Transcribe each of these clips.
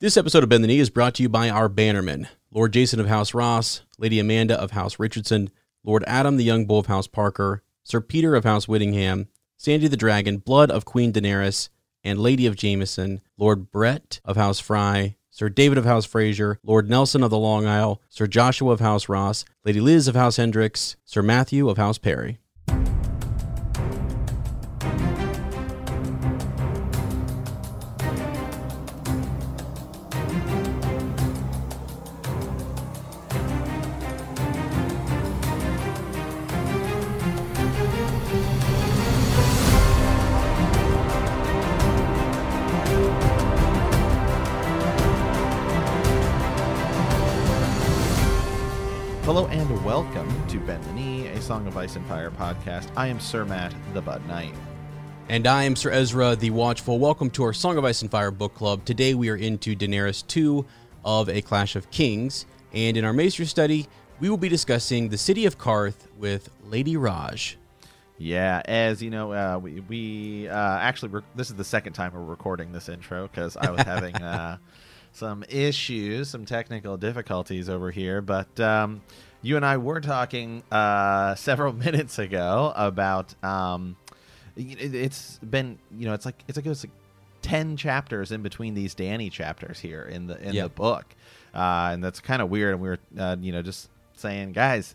This episode of Bend the Knee is brought to you by our bannermen Lord Jason of House Ross, Lady Amanda of House Richardson, Lord Adam the Young Bull of House Parker, Sir Peter of House Whittingham, Sandy the Dragon, Blood of Queen Daenerys, and Lady of Jameson, Lord Brett of House Fry, Sir David of House Fraser, Lord Nelson of the Long Isle, Sir Joshua of House Ross, Lady Liz of House Hendricks, Sir Matthew of House Perry. Ice and Fire podcast. I am Sir Matt, the Bud Knight. And I am Sir Ezra the Watchful. Welcome to our Song of Ice and Fire book club. Today we are into Daenerys 2 of A Clash of Kings. And in our Maester study, we will be discussing the city of Qarth with Lady Raj. Yeah, as you know, uh, we, we uh, actually, this is the second time we're recording this intro because I was having uh, some issues, some technical difficulties over here. But um, you and I were talking uh, several minutes ago about um, it, it's been, you know, it's like, it's like, it's like 10 chapters in between these Danny chapters here in the in the book, uh, and that's kind of weird. And we were, uh, you know, just saying, guys,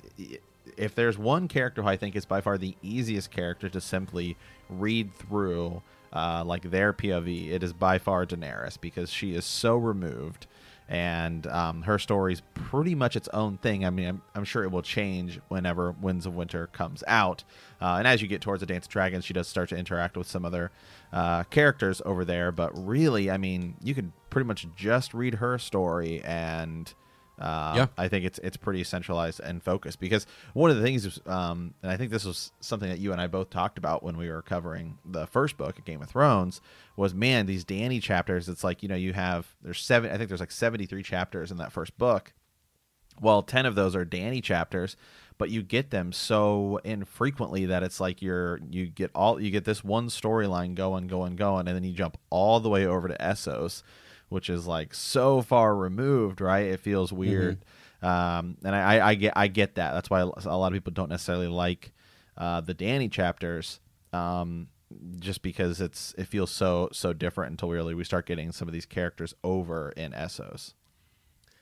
if there's one character who I think is by far the easiest character to simply read through, uh, like their POV, it is by far Daenerys because she is so removed. And um, her story's pretty much its own thing. I mean, I'm, I'm sure it will change whenever Winds of Winter comes out. Uh, and as you get towards the Dance of Dragons, she does start to interact with some other uh, characters over there. But really, I mean, you could pretty much just read her story, and uh, Yeah. I think it's it's pretty centralized and focused. Because one of the things, um, and I think this was something that you and I both talked about when we were covering the first book of Game of Thrones, was man, these Danny chapters. It's like you know you have there's seven. I think there's like 73 chapters in that first book well 10 of those are danny chapters but you get them so infrequently that it's like you're you get all you get this one storyline going going going and then you jump all the way over to essos which is like so far removed right? It feels weird. Um, and I, I, I get i get that. That's why a lot of people don't necessarily like uh, the danny chapters um, just because it's it feels so so different until really we start getting some of these characters over in essos.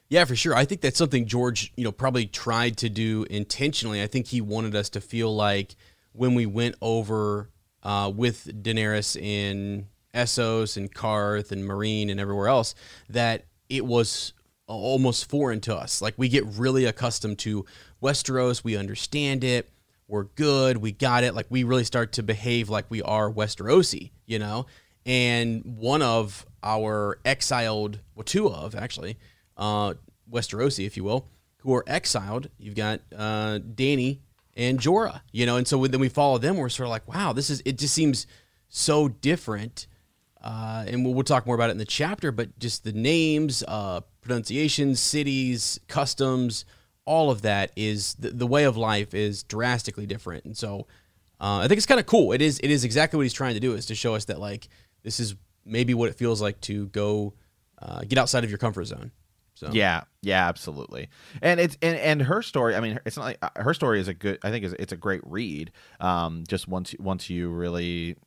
Yeah, for sure. I think that's something George, you know, probably tried to do intentionally. I think he wanted us to feel like when we went over uh, with Daenerys in Essos and Qarth and Meereen and everywhere else, that it was almost foreign to us. Like we get really accustomed to Westeros, we understand it, we're good, we got it. Like we really start to behave like we are Westerosi, you know. And one of our exiled, well, two of actually, uh, Westerosi, if you will, who are exiled. You've got uh, Danny and Jorah, you know, and so then we follow them. We're sort of like, wow, this is. It just seems so different. Uh, and we'll, we'll talk more about it in the chapter, but just the names, uh, pronunciations, cities, customs, all of that is the, the way of life is drastically different. And so uh, I think it's kind of cool. It is. It is exactly what he's trying to do is to show us that like this is maybe what it feels like to go uh, get outside of your comfort zone. So Yeah, yeah, absolutely. And it's and, and her story. I mean, it's not like uh, her story is a good. I think is it's a great read. Um, just once once you really,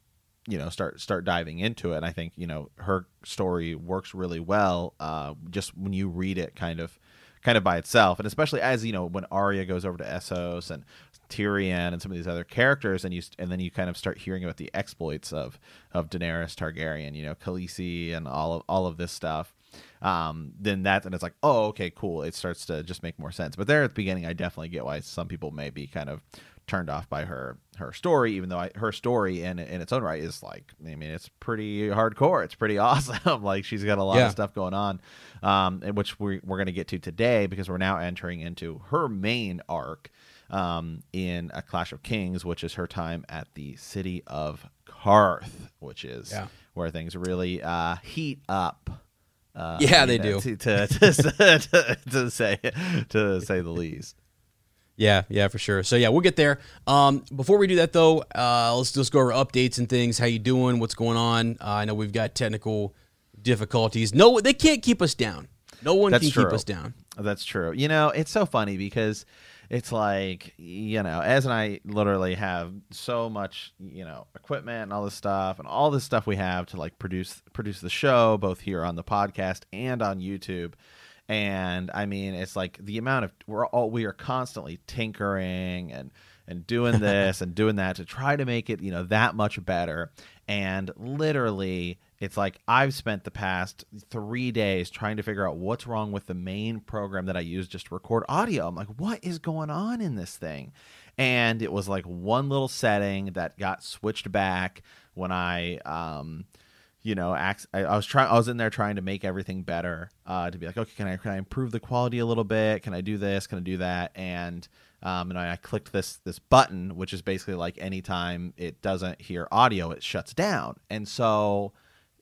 you know, start start diving into it. And I think you know her story works really well. Uh, just when you read it, kind of, kind of by itself, and especially as you know when Arya goes over to Essos and Tyrion and some of these other characters, and you and then you kind of start hearing about the exploits of of Daenerys Targaryen. You know, Khaleesi and all of all of this stuff um, then that and it's like, oh, okay, cool. It starts to just make more sense. But there at the beginning, I definitely get why some people may be kind of turned off by her her story, even though I, her story in in its own right is like, I mean, it's pretty hardcore. It's pretty awesome. like she's got a lot Yeah. of stuff going on, um, which we, we're going to get to today because we're now entering into her main arc um, in A Clash of Kings, which is her time at the city of Qarth, which is Yeah. where things really uh, heat up. Uh, Yeah, they know, do. To, to, to, to, to say to say the least. Yeah, yeah, for sure. So yeah, we'll get there. Um, before we do that though, uh, let's just go over updates and things. How you doing? What's going on? Uh, I know we've got technical difficulties. No, they can't keep us down. No one That's can true. keep us down. That's true. You know, it's so funny because it's like, you know, as and I literally have so much, you know, equipment and all this stuff and all this stuff we have to like produce produce the show both here on the podcast and on YouTube. And I mean, it's like the amount of we're all we are constantly tinkering and and doing this and doing that to try to make it, you know, that much better. And literally, it's like I've spent the past three days trying to figure out what's wrong with the main program that I use just to record audio. I'm like, what is going on in this thing? And it was like one little setting that got switched back when I, um, you know, ac- I, I was trying. I was in there trying to make everything better. Uh, to be like, okay, can I can I improve the quality a little bit? Can I do this? Can I do that? And um, and I, I clicked this this button, which is basically like anytime it doesn't hear audio, it shuts down. And so,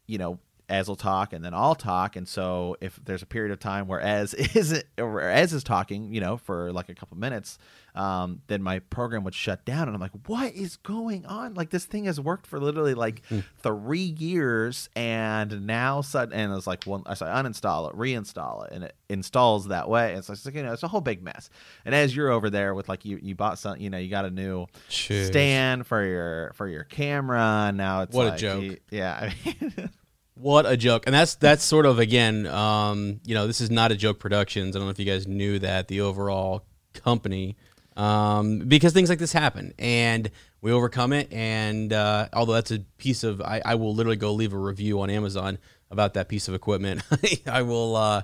you know, Ez will talk, and then I'll talk. And so, if there's a period of time where Ez isn't or Ez is talking, you know, for like a couple minutes, um, then my program would shut down, and I'm like, what is going on? Like this thing has worked for literally like three years, and now sudden, and it's like one, I say uninstall it, reinstall it, and it installs that way. And so it's like you know, it's a whole big mess. And as you're over there with like you, you bought some, you know, you got a new Cheers. stand for your for your camera. Now it's What a joke. you- yeah. I mean, What a joke. And that's that's sort of again, um, you know, this is not a joke productions. I don't know if you guys knew that the overall company um, because things like this happen and we overcome it and uh, although that's a piece of I, I will literally go leave a review on Amazon about that piece of equipment. I will uh,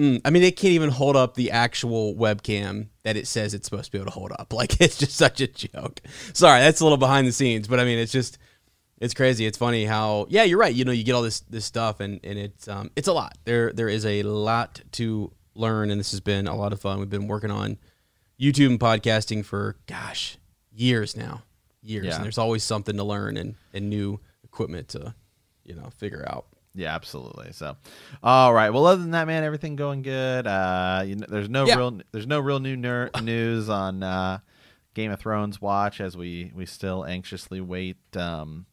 Mm, I mean, they can't even hold up the actual webcam that it says it's supposed to be able to hold up. Like, it's just such a joke. Sorry, that's a little behind the scenes, but I mean, it's just, it's crazy. It's funny how, yeah, you're right. You know, you get all this this stuff, and and it's um, it's a lot. There there is a lot to learn, and this has been a lot of fun. We've been working on YouTube and podcasting for gosh years now, years, Yeah. and there's always something to learn and and new equipment to, you know, figure out. Yeah, absolutely. So, all right. Well, other than that, man, everything going good. Uh, you know, there's no Yeah. real, there's no real new ner- news on uh, Game of Thrones watch as we we still anxiously wait. Um,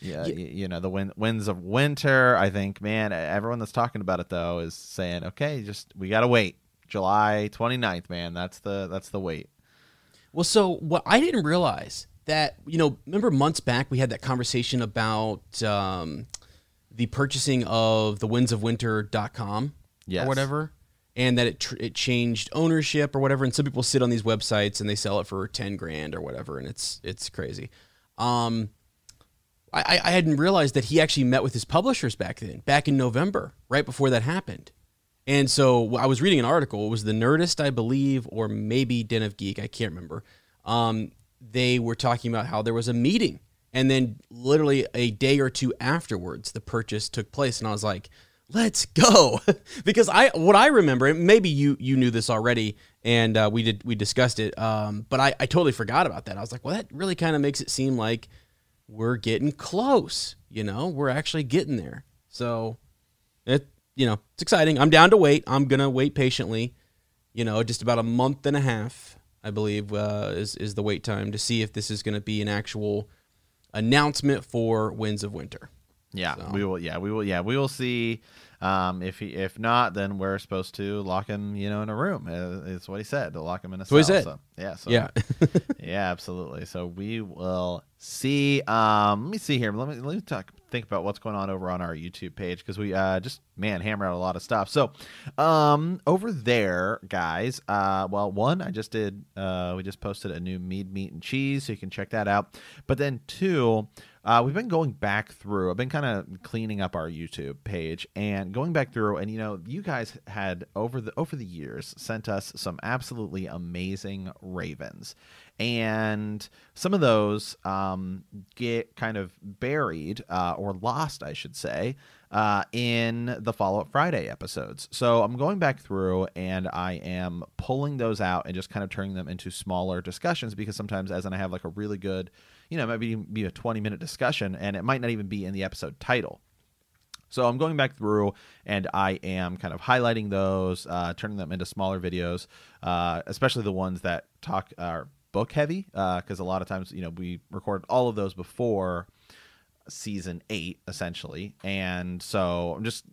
yeah, you know the win- winds of winter. I think, man, everyone that's talking about it though is saying, okay, just we gotta wait. July 29th, man. That's the that's the wait. Well, so what I didn't realize that you know, remember months back we had that conversation about um, the purchasing of the Winds of windsofwinter.com Yes. or whatever, and that it tr- it changed ownership or whatever, and some people sit on these websites and they sell it for ten grand or whatever, and it's it's crazy. Um, I, I hadn't realized that he actually met with his publishers back then, back in November, right before that happened. And so I was reading an article. It was the Nerdist, I believe, or maybe Den of Geek. I can't remember. Um, they were talking about how there was a meeting, and then literally a day or two afterwards, the purchase took place. And I was like, "Let's go!" because I, what I remember, and maybe you you knew this already, and uh, we did we discussed it. Um, but I, I totally forgot about that. I was like, "Well, that really kind of makes it seem like." We're getting close. You know, we're actually getting there. So it, you know, it's exciting. I'm down to wait. I'm gonna wait patiently. You know, just about a month and a half, I believe, uh, is is the wait time to see if this is gonna be an actual announcement for Winds of Winter. Yeah, So- we will. Yeah, we will. Yeah, we will see. Um, if he, if not, then we're supposed to lock him, you know, in a room. Uh, is what he said. To lock him in a cell. So, yeah. So, Yeah. yeah, absolutely. So we will see. Um, let me see here. Let me let me talk. Think about what's going on over on our YouTube page because we uh just man hammer out a lot of stuff. So, um, over there, guys. Uh, well, one I just did. Uh, we just posted a new mead, meat, and cheese, so you can check that out. But then two. Uh, we've been going back through. I've been kind of cleaning up our YouTube page and going back through. And you know, you guys had over the over the years sent us some absolutely amazing ravens, and some of those um, get kind of buried uh, or lost, I should say, uh, in the Follow Up Friday episodes. So I'm going back through and I am pulling those out and just kind of turning them into smaller discussions because sometimes, as in I have like a really good, you know, it might be, a 20 minute discussion and it might not even be in the episode title. So I'm going back through and I am kind of highlighting those, uh, turning them into smaller videos, uh, especially the ones that talk are book heavy, because a lot of times, you know, we record all of those before season eight essentially, and so I'm just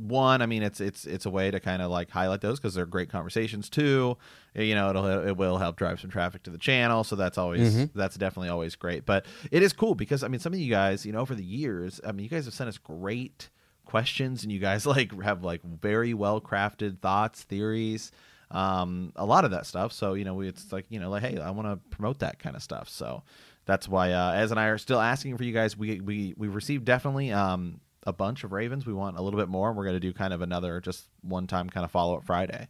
one. I mean, it's it's it's a way to kind of like highlight those because they're great conversations. too. you know, it'll it will help drive some traffic to the channel, so that's always mm-hmm. that's definitely always great. But it is cool because I mean, some of you guys, you know, over the years, I mean, you guys have sent us great questions and you guys like have like very well crafted thoughts theories um, a lot of that stuff. So you know, we, it's like you know, like hey, I want to promote that kind of stuff. So that's why uh, Ez and I are still asking for you guys. We we we received definitely um, a bunch of ravens. We want a little bit more, and we're going to do kind of another just one time kind of follow up Friday.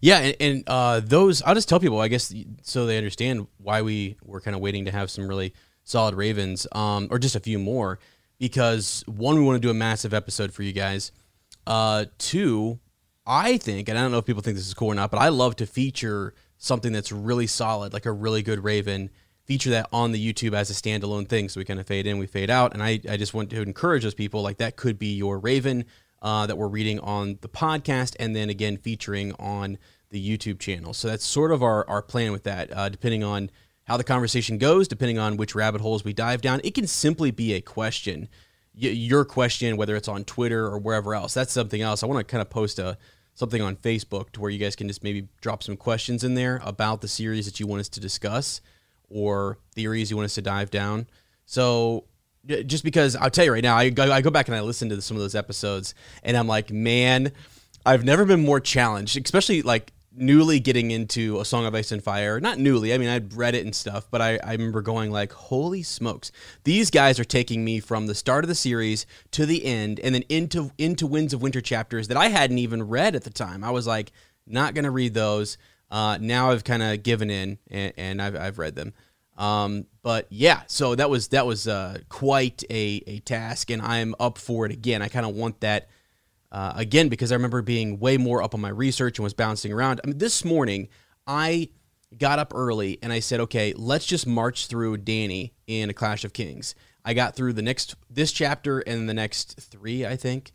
Yeah, and, and uh, those I'll just tell people, I guess, so they understand why we were kind of waiting to have some really solid ravens, um, or just a few more, because one, we want to do a massive episode for you guys. Uh, two, I think, and I don't know if people think this is cool or not, but I love to feature something that's really solid, like a really good Raven, feature that on the YouTube as a standalone thing. So we kind of fade in, we fade out. And I, I just want to encourage those people, like that could be your Raven uh, that we're reading on the podcast, and then again featuring on the YouTube channel. So that's sort of our, our plan with that, uh, depending on how the conversation goes, depending on which rabbit holes we dive down. It can simply be a question your question, whether it's on Twitter or wherever else. That's something else. I want to kind of post a something on Facebook to where you guys can just maybe drop some questions in there about the series that you want us to discuss or theories you want us to dive down. So just because I'll tell you right now, I go, I go back and I listen to some of those episodes and I'm like, man, I've never been more challenged, especially like newly getting into a song of ice and fire. Not newly i mean i'd read it and stuff but I, I remember going like holy smokes these guys are taking me from the start of the series to the end and then into into winds of winter chapters that i hadn't even read at the time. I was like not gonna read those uh, now i've kind of given in and, and I've, I've read them um, but yeah so that was that was uh, quite a, a task and i'm up for it again i kind of want that uh, again, because I remember being way more up on my research and was bouncing around. I mean, this morning, I got up early and I said, okay, let's just march through Danny in A Clash of Kings. I got through the next this chapter and the next three, I think.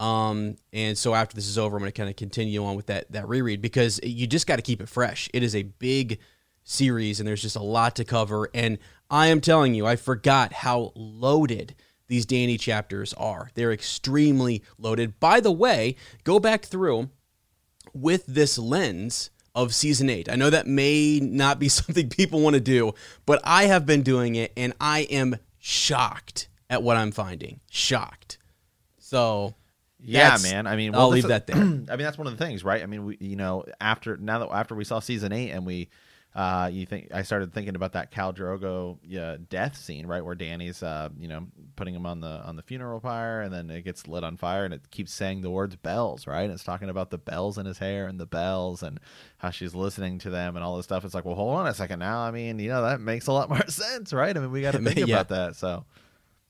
Um, and so after this is over, I'm going to kind of continue on with that that reread because you just got to keep it fresh. It is a big series and there's just a lot to cover. And I am telling you, I forgot how loaded these Danny chapters are. They're extremely loaded. By the way, go back through with this lens of season eight. I know that may not be something people want to do, but I have been doing it and I am shocked at what I'm finding. Shocked. So yeah, man. I mean, well, I'll leave that there. I mean, that's one of the things, right? I mean, we, you know, after now that after we saw season eight and we uh, you think I started thinking about that Khal Drogo yeah, death scene, right, where Danny's, uh, you know, putting him on the on the funeral pyre, and then it gets lit on fire, and it keeps saying the words bells, right? And it's talking about the bells in his hair and the bells, and how she's listening to them and all this stuff. It's like, well, hold on a second now. I mean, you know, that makes a lot more sense, right? I mean, we got to think yeah. about that. So.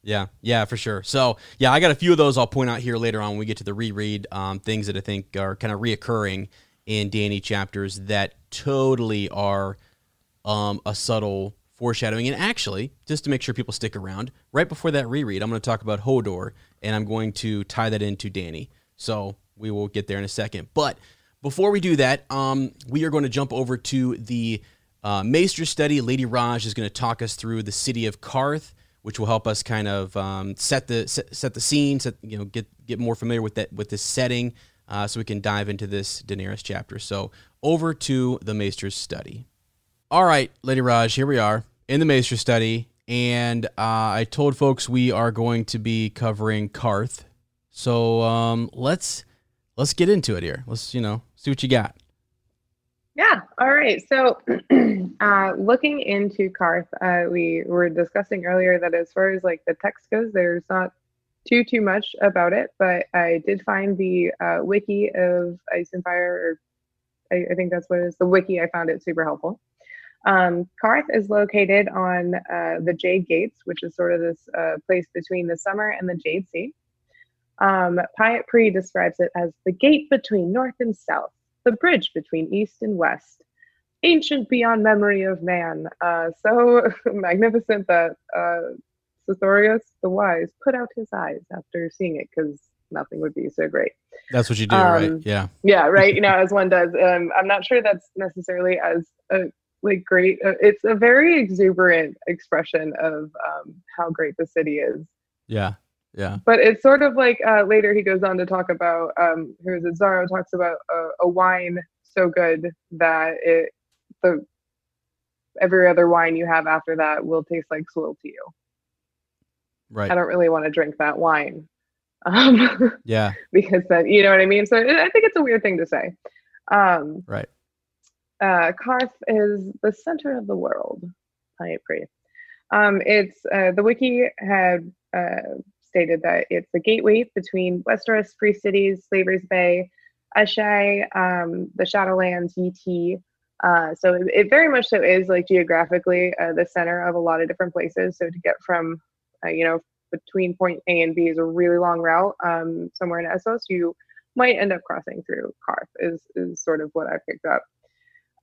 Yeah, yeah, for sure. So, yeah, I got a few of those I'll point out here later on when we get to the reread. Um, things that I think are kind of reoccurring in Danny chapters that totally are um, a subtle foreshadowing. And actually, just to make sure people stick around, right before that reread, I'm going to talk about Hodor, and I'm going to tie that into Danny. So we will get there in a second. But before we do that, um, we are going to jump over to the uh, Maester study. Lady Raj is going to talk us through the city of Qarth, which will help us kind of um, set the set, set, the scene, set, you know, get get more familiar with that with this setting, uh, so we can dive into this Daenerys chapter. So over to the Maester's study. All right, Lady Raj, here we are in the Maester's study, and uh, I told folks we are going to be covering Qarth. So um, let's let's get into it here. Let's you know see what you got. Yeah. All right. So, uh, looking into Qarth, uh, we were discussing earlier that as far as like the text goes, there's not too too much about it, but I did find the uh, wiki of Ice and Fire, or I, I think that's what it is. The wiki I found it super helpful. Um, Qarth is located on uh, the Jade Gates, which is sort of this uh, place between the Summer and the Jade Sea. Um, Pyat Pree describes it as the gate between north and south, the bridge between east and west, ancient beyond memory of man. Uh, so magnificent that uh, the Wise put out his eyes after seeing it because nothing would be so great. That's what you do, um, right? Yeah. Yeah, right. You know, as one does. Um, I'm not sure that's necessarily as uh, like great. Uh, it's a very exuberant expression of um, how great the city is. Yeah, yeah. But it's sort of like uh, later he goes on to talk about um, who is it? Xaro talks about a, a wine so good that it the every other wine you have after that will taste like swill to you. Right. I don't really want to drink that wine. Um, yeah. Because then, you know what I mean? So I think it's a weird thing to say. Um, right. Uh, Qarth is the center of the world. I agree. Um, it's uh, the wiki had uh, stated that it's the gateway between Westeros, Free Cities, Slaver's Bay, Asshai, um, the Shadowlands, Yi Ti. Uh, so it, it, very much so is like geographically uh, the center of a lot of different places. So to get from, uh, you know, between point A and B is a really long route. Um, somewhere in Essos, you might end up crossing through Qarth. Is is sort of what I picked up.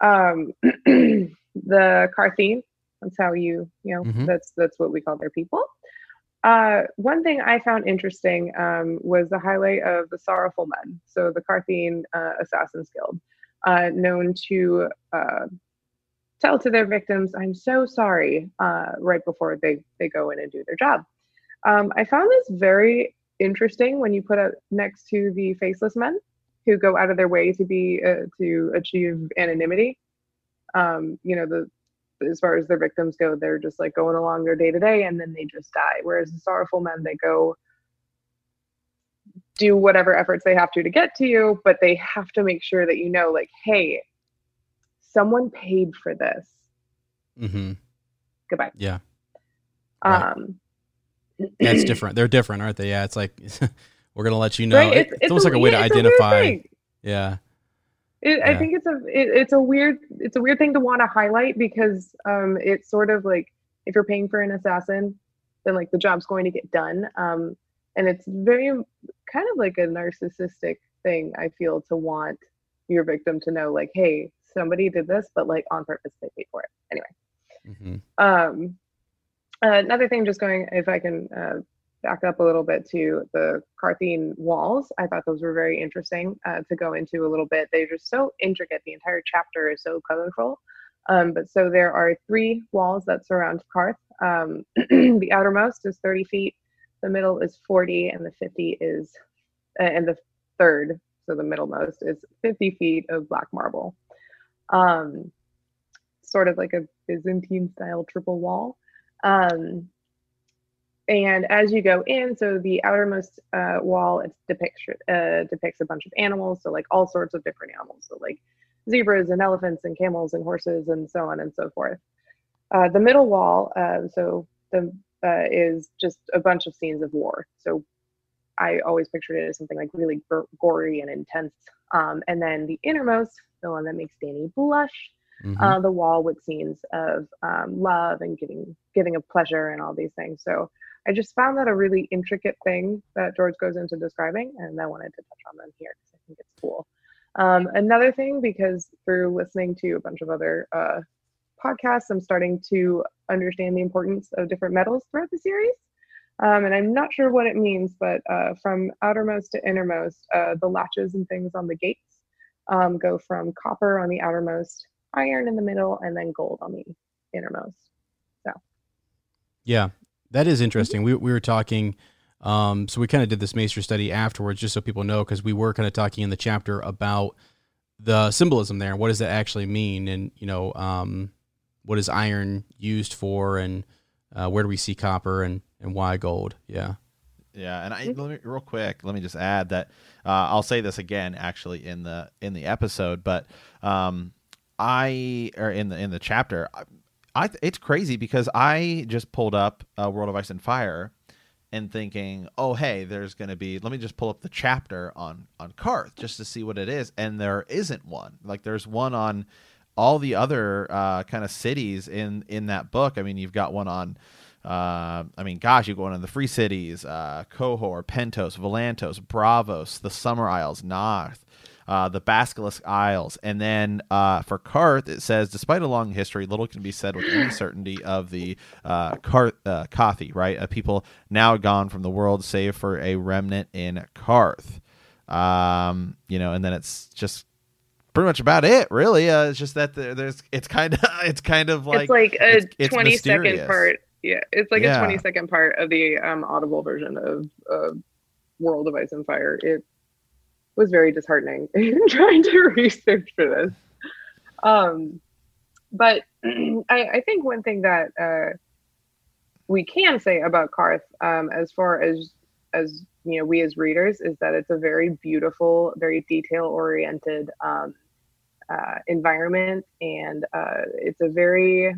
Um, the Qartheen. That's how you you know mm-hmm. that's that's what we call their people. Uh, one thing I found interesting um, was the highlight of the Sorrowful Men, so the Qartheen uh, Assassins Guild, uh, known to uh, tell to their victims, "I'm so sorry," uh, right before they they go in and do their job. Um, I found this very interesting when you put it next to the faceless men who go out of their way to be uh, to achieve anonymity. Um, you know, the as far as their victims go, they're just like going along their day to day and then they just die. Whereas the sorrowful men, they go do whatever efforts they have to to get to you, but they have to make sure that you know, like, hey, someone paid for this. Mm-hmm. Goodbye. Yeah. Right. Um, yeah, it's different. They're different, aren't they? Yeah, it's like we're gonna let you know. Right? It's, it's, it's, almost a, like a way yeah, to identify. Yeah. It, yeah. I think it's a it, it's a weird it's a weird thing to want to highlight because um, it's sort of like if you're paying for an assassin, then like the job's going to get done. Um, and it's very kind of like a narcissistic thing. I feel to want your victim to know like, hey, somebody did this, but like on purpose they paid for it. Anyway. Mm-hmm. Um, uh, another thing, just going, if I can uh, back up a little bit to the Qartheen walls, I thought those were very interesting uh, to go into a little bit. They're just so intricate. The entire chapter is so colorful. Um, but so there are three walls that surround Qarth. Um, the outermost is 30 feet, the middle is 40, and the 50 is, and the third, so the middlemost, is 50 feet of black marble. Um, sort of like a Byzantine style triple wall. Um, and as you go in, so the outermost uh, wall it depicts uh, depicts a bunch of animals, so like all sorts of different animals, so like zebras and elephants and camels and horses and so on and so forth. Uh, the middle wall, uh, so the uh, is just a bunch of scenes of war. So I always pictured it as something like really gory and intense. Um, and then the innermost, the one that makes Danny blush, mm-hmm. uh, the wall with scenes of um, love and giving giving of pleasure and all these things. So I just found that a really intricate thing that George goes into describing, and I wanted to touch on them here because I think it's cool. Um, another thing, because through listening to a bunch of other uh, podcasts, I'm starting to understand the importance of different metals throughout the series. Um, and I'm not sure what it means, but uh, from outermost to innermost, uh, the latches and things on the gates um, go from copper on the outermost iron in the middle, and then gold on the innermost. So, yeah, that is interesting. We we were talking. Um, so we kind of did this Maester study afterwards, just so people know, because we were kind of talking in the chapter about the symbolism there. What does that actually mean? And you know, um, what is iron used for, and uh, where do we see copper, and and why gold? Yeah. Yeah, and I let me, real quick, let me just add that uh, I'll say this again, actually in the in the episode, but um, I or in the in the chapter, I, I it's crazy because I just pulled up uh, World of Ice and Fire and thinking, oh hey, there's going to be. Let me just pull up the chapter on on Qarth just to see what it is, and there isn't one. Like there's one on all the other uh, kind of cities in in that book. I mean, you've got one on. Uh, I mean, gosh, you go on the Free Cities, uh, Qohor, Pentos, Volantis, Braavos, the Summer Isles, Naath, uh, the Basilisk Isles. And then uh, for Qarth, it says, despite a long history, little can be said with any certainty of the uh, Qarth, uh, Qaathi, right? A people now gone from the world, save for a remnant in Qarth. Um, you know, and then it's just pretty much about it, really. Uh, it's just that there, there's it's kind of it's kind of like it's like a it's- it's 20 second part. Yeah, it's like Yeah. a 20 second part of the um, audible version of uh, World of Ice and Fire. It was very disheartening in trying to research for this. Um, but I, I think one thing that uh, we can say about Qarth, um, as far as as you know, we as readers, is that it's a very beautiful, very detail oriented um, uh, environment, and uh, it's a very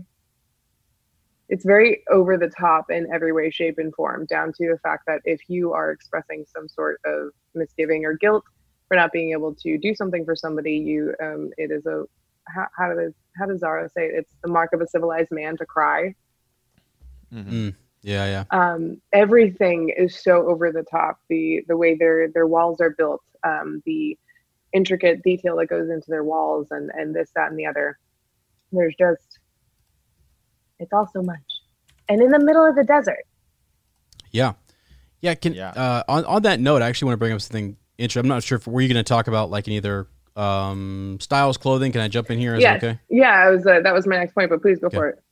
it's very over the top in every way, shape, and form, down to the fact that if you are expressing some sort of misgiving or guilt for not being able to do something for somebody, you um, it is a how, how does how does Xaro say it? It's the mark of a civilized man to cry. Mm-hmm. Yeah, yeah. Um, everything is so over the top. The the way their their walls are built, um, the intricate detail that goes into their walls, and and this, that, and the other. There's just it's all so much, and in the middle of the desert. Yeah. Yeah, can Yeah. Uh, on on that note, I actually want to bring up something interesting. I'm not sure if were you going to talk about like any other um, styles clothing. Can I jump in here? Is Yes. okay? Yeah, I was uh, that was my next point, but please go Okay. for it.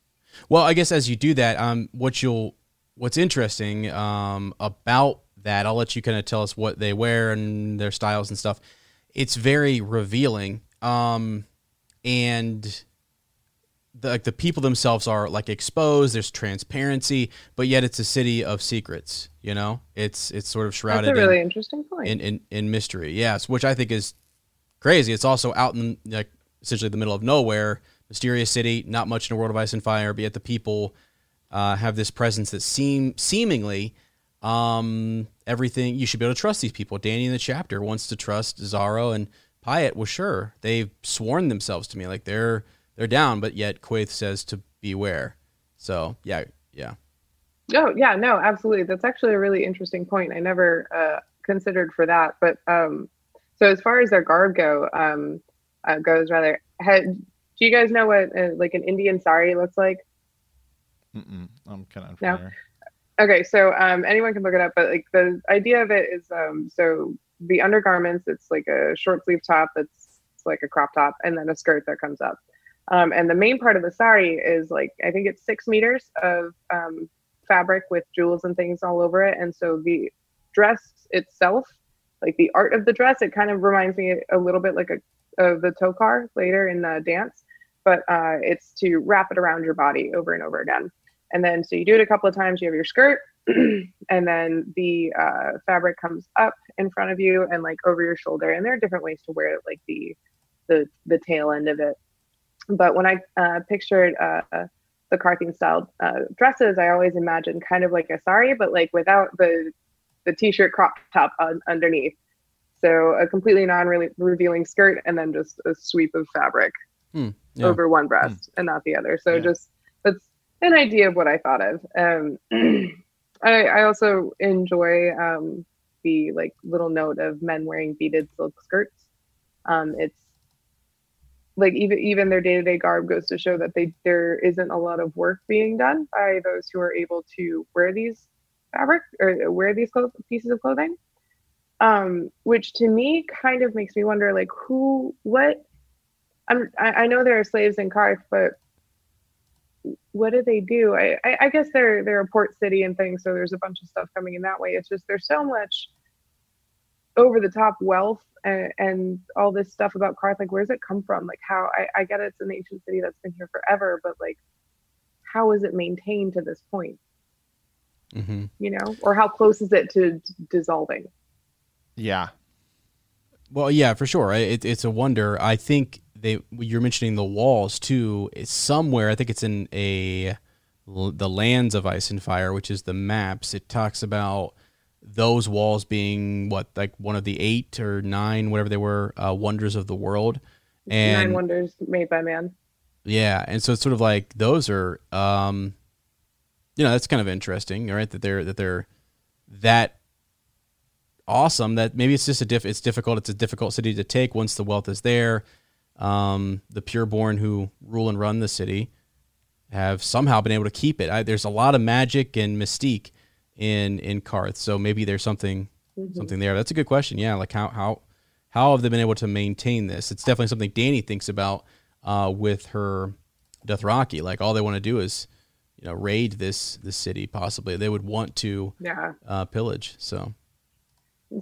Well, I guess as you do that, um, what you'll what's interesting um, about that, I'll let you kind of tell us what they wear and their styles and stuff. It's very revealing, um, and the, like the people themselves are like exposed. There's transparency, but yet it's a city of secrets. You know, it's it's sort of shrouded. That's a in- really interesting point. in, in, in mystery. Yes, which I think is crazy. It's also out in like essentially the middle of nowhere, mysterious city, not much in a world of ice and fire, but yet the people uh, have this presence that seem seemingly um, everything. You should be able to trust these people. Danny in the chapter wants to trust Xaro and Pyat. Well, sure, they've sworn themselves to me like they're they're down, but yet Quaith says to beware. So yeah, yeah. Oh yeah, no, absolutely. That's actually a really interesting point. I never uh, considered for that. But um, so as far as their garb go, um, uh, goes rather, had, do you guys know what uh, like an Indian sari looks like? Mm-mm. I'm kind of No. unfamiliar. Okay, so um, anyone can look it up, but like the idea of it is um, so the undergarments, it's like a short sleeve top that's it's like a crop top, and then a skirt that comes up. Um, and the main part of the sari is like I think it's six meters of um, fabric with jewels and things all over it, and so the dress itself, like the art of the dress, it kind of reminds me a little bit like a of the tokar later in the dance, but uh, it's to wrap it around your body over and over again. And then, so you do it a couple of times, you have your skirt, and then the uh, fabric comes up in front of you and like over your shoulder. And there are different ways to wear it, like the the the tail end of it. But when I uh, pictured uh, the Carthian style uh, dresses, I always imagined kind of like a sari, but like without the the t-shirt crop top un- underneath. So a completely non-revealing skirt, and then just a sweep of fabric Hmm, yeah. over one breast and not the other. So Yeah. just that's an idea of what I thought of. Um, I, I also enjoy um, the like little note of men wearing beaded silk skirts. Um, it's like even even their day to day garb goes to show that they there isn't a lot of work being done by those who are able to wear these fabric or wear these pieces of clothing. Um, which to me kind of makes me wonder like who what I'm, I, I know there are slaves in Qarth, but what do they do? I, I, I guess they're they're a port city and things, so there's a bunch of stuff coming in that way. It's just there's so much over the top wealth and, and all this stuff about Qarth. Like, where does it come from? Like, how I, I get it's an ancient city that's been here forever, but like, how is it maintained to this point? hmm You know, or how close is it to d- dissolving? Yeah. Well, yeah, for sure. It, it's a wonder. I think they you're mentioning the walls too. It's somewhere. I think it's in a the lands of ice and fire, which is the maps. It talks about those walls being what like one of the eight or nine, whatever they were, uh, wonders of the world. Nine And wonders made by man. yeah, and so it's sort of like those are, um, you know, that's kind of interesting, right? That they're that they're that awesome. That maybe it's just a diff. It's difficult. It's a difficult city to take once the wealth is there. Um, the pureborn who rule and run the city have somehow been able to keep it. I, there's a lot of magic and mystique in in Qarth, so maybe there's something Mhm. something there. That's a good question. Yeah, like how how how have they been able to maintain this? It's definitely something Danny thinks about uh, with her Dothraki. Like all they want to do is, you know, raid this this city. Possibly they would want to Yeah. uh, pillage. So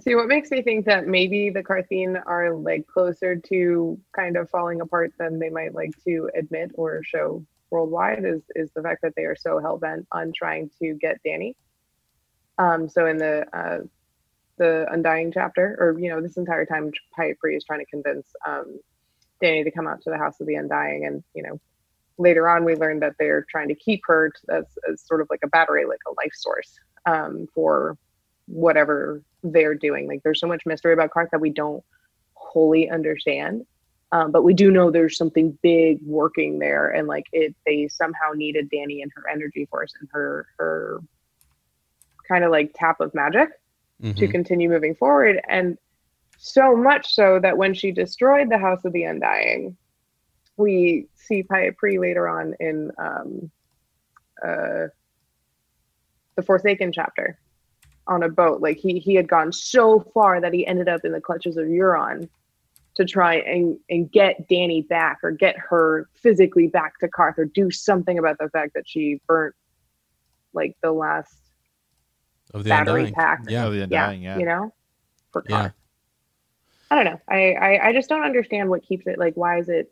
See, what makes me think that maybe the Qartheen are like closer to kind of falling apart than they might like to admit or show worldwide is is the fact that they are so hell bent on trying to get Danny. Um, so in the uh, the Undying chapter, or you know, this entire time, Pyat is trying to convince um, Danny to come out to the House of the Undying, and you know, later on we learned that they're trying to keep her as, as sort of like a battery, like a life source um, for whatever they're doing. Like there's so much mystery about Qarth that we don't wholly understand. Um, but we do know there's something big working there, and like it, they somehow needed Danny and her energy force and her her kind of like tap of magic to mhm. continue moving forward. And so much so that when she destroyed the House of the Undying, we see Pyat Pree later on in um, uh, the Forsaken chapter on a boat. Like he he had gone so far that he ended up in the clutches of Euron to try and and get Danny back or get her physically back to Qarth or do something about the fact that she burnt like the last of the battery Undying. pack. Yeah, Oh, the Undying, yeah. you know, for Yeah. I don't know. I, I I just don't understand what keeps it like. Why is it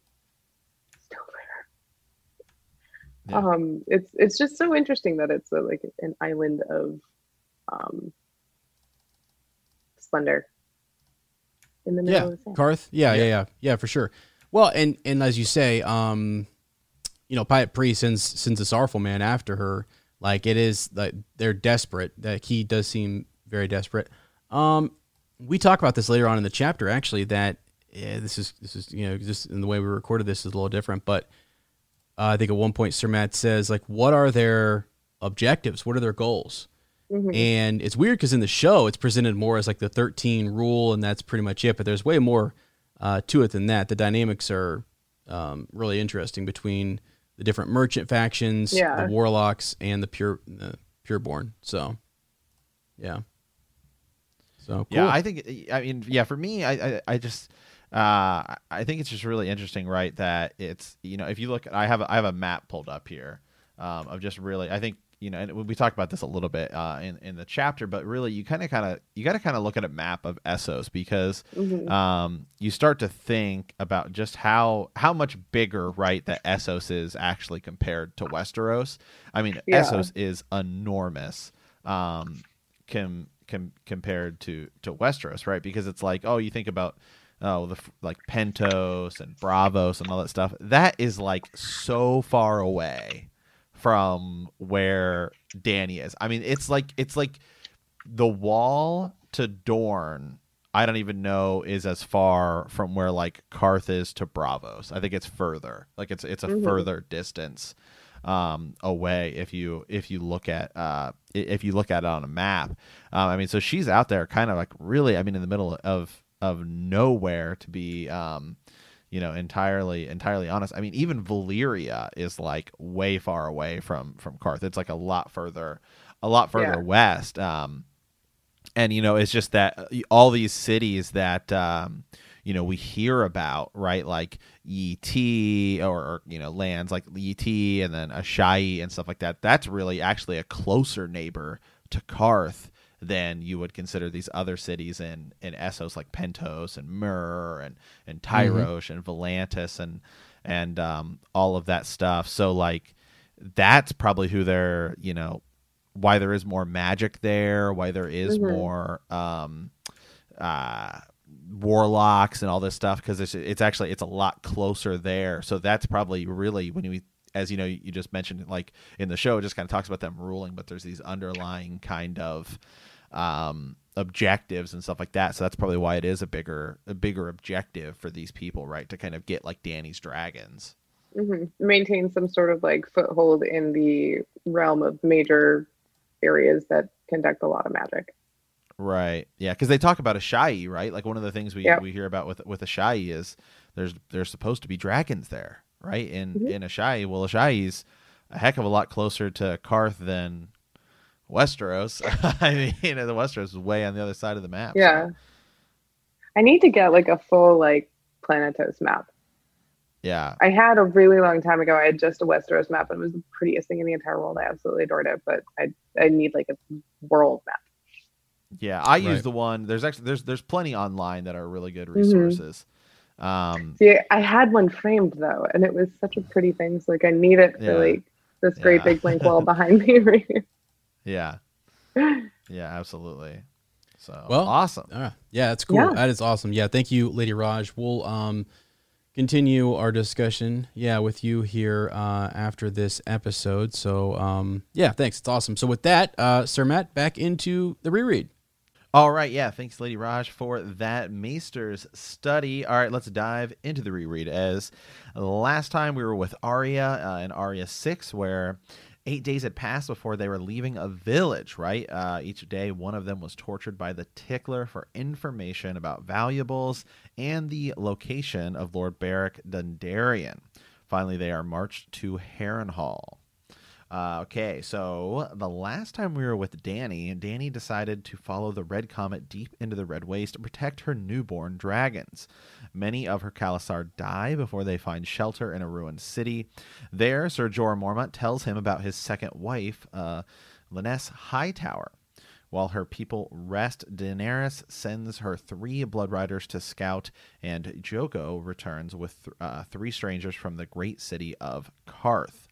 still there? Yeah. Um, it's it's just so interesting that it's a, like an island of um splendor in the middle yeah, of the sand. Qarth. Yeah, yeah, Yeah. yeah, yeah, for sure. Well, and and as you say, um, you know, Pyat Pree sends sends a sorrowful man after her. Like it is like they're desperate. That he does seem very desperate. Um, we talk about this later on in the chapter. Actually, that yeah, this is this is you know just in the way we recorded this is a little different, but uh, I think at one point Sir Matt says like, what are their objectives? What are their goals? Mhm. And it's weird because in the show it's presented more as like the 13 rule, and that's pretty much it. But there's way more uh, to it than that. The dynamics are um, really interesting between the different merchant factions, Yeah. the warlocks, and the pure the pureborn. So, yeah. So cool. Yeah, I think. I mean, yeah, for me, I, I, I just, uh, I think it's just really interesting, right? That it's, you know, if you look, I have, a, I have a map pulled up here, um, of just really, I think, you know, and we talked about this a little bit, uh, in in the chapter, but really, you kind of, kind of, you got to kind of look at a map of Essos because, Mhm. um, you start to think about just how how much bigger, right, that Essos is actually compared to Westeros. I mean, Yeah. Essos is enormous. Um, com, com, compared to to Westeros, right? Because it's like, oh, you think about oh the like Pentos and Braavos and all that stuff. That is like so far away from where Danny is. I mean, it's like it's like the wall to Dorne. I don't even know is as far from where like Qarth is to Braavos. I think it's further. Like it's it's a Mhm. further distance um, away if you if you look at uh, if you look at it on a map. Um, I mean, so she's out there, kind of like really. I mean, in the middle of of nowhere to be. Um, you know, entirely entirely honest. I mean, even Valyria is like way far away from from Qarth. It's like a lot further, a lot further Yeah. west. Um, and you know, it's just that uh, all these cities that um, you know we hear about, right? Like Yi Ti or, or you know lands like Yi Ti and then Asshai and stuff like that. That's really actually a closer neighbor to Qarth than you would consider these other cities in in Essos like Pentos and Myr and and Tyrosh and Volantis and and um, all of that stuff. So like that's probably who they're you know why there is more magic there, why there is Mhm. more um, uh, warlocks and all this stuff because it's it's actually it's a lot closer there. So that's probably really when we as you know you just mentioned like in the show it just kind of talks about them ruling, but there's these underlying kind of um, objectives and stuff like that. So that's probably why it is a bigger a bigger objective for these people, right? To kind of get like Danny's dragons. hmm Maintain some sort of like foothold in the realm of major areas that conduct a lot of magic. Right. Yeah, because they talk about a Asshai, right? Like one of the things we, Yep. we hear about with with Asshai is there's there's supposed to be dragons there, right? In Mhm. in Asshai, well, Asshai's a heck of a lot closer to Qarth than Westeros. I mean, you know, the Westeros is way on the other side of the map. so- Yeah. I need to get like a full like Planetos map. Yeah. I had a really long time ago. I had just a Westeros map, and it was the prettiest thing in the entire world. I absolutely adored it, but I I need like a world map. Yeah, I use the one. There's actually there's there's plenty online that are really good Mhm. resources. Um, See, I had one framed though, and it was such a pretty thing. So like, I need it for Yeah. like this great Yeah. big blank wall behind me right here. yeah, yeah, absolutely. So Well, awesome. All right. Yeah, that's cool. Yeah. That is awesome. Yeah, thank you, Lady Raj. We'll um continue our discussion, yeah, with you here uh, after this episode. So um yeah, thanks. It's awesome. So with that, uh, Sir Matt, back into the reread. All right, yeah, thanks, Lady Raj, for that Maester's study. All right, let's dive into the reread. As last time we were with Arya uh, in Arya 6, where eight days had passed before they were leaving a village, right? Uh, each day, one of them was tortured by the Tickler for information about valuables and the location of Lord Beric Dondarrion. Finally, they are marched to Harrenhal. Uh, okay, so the last time we were with Danny, Danny decided to follow the Red Comet deep into the Red Waste to protect her newborn dragons. Many of her Khalasar die before they find shelter in a ruined city. There, Sir Jorah Mormont tells him about his second wife, uh, Lynesse Hightower. While her people rest, Daenerys sends her three Blood Riders to scout, and Jhogo returns with th- uh, three strangers from the great city of Qarth.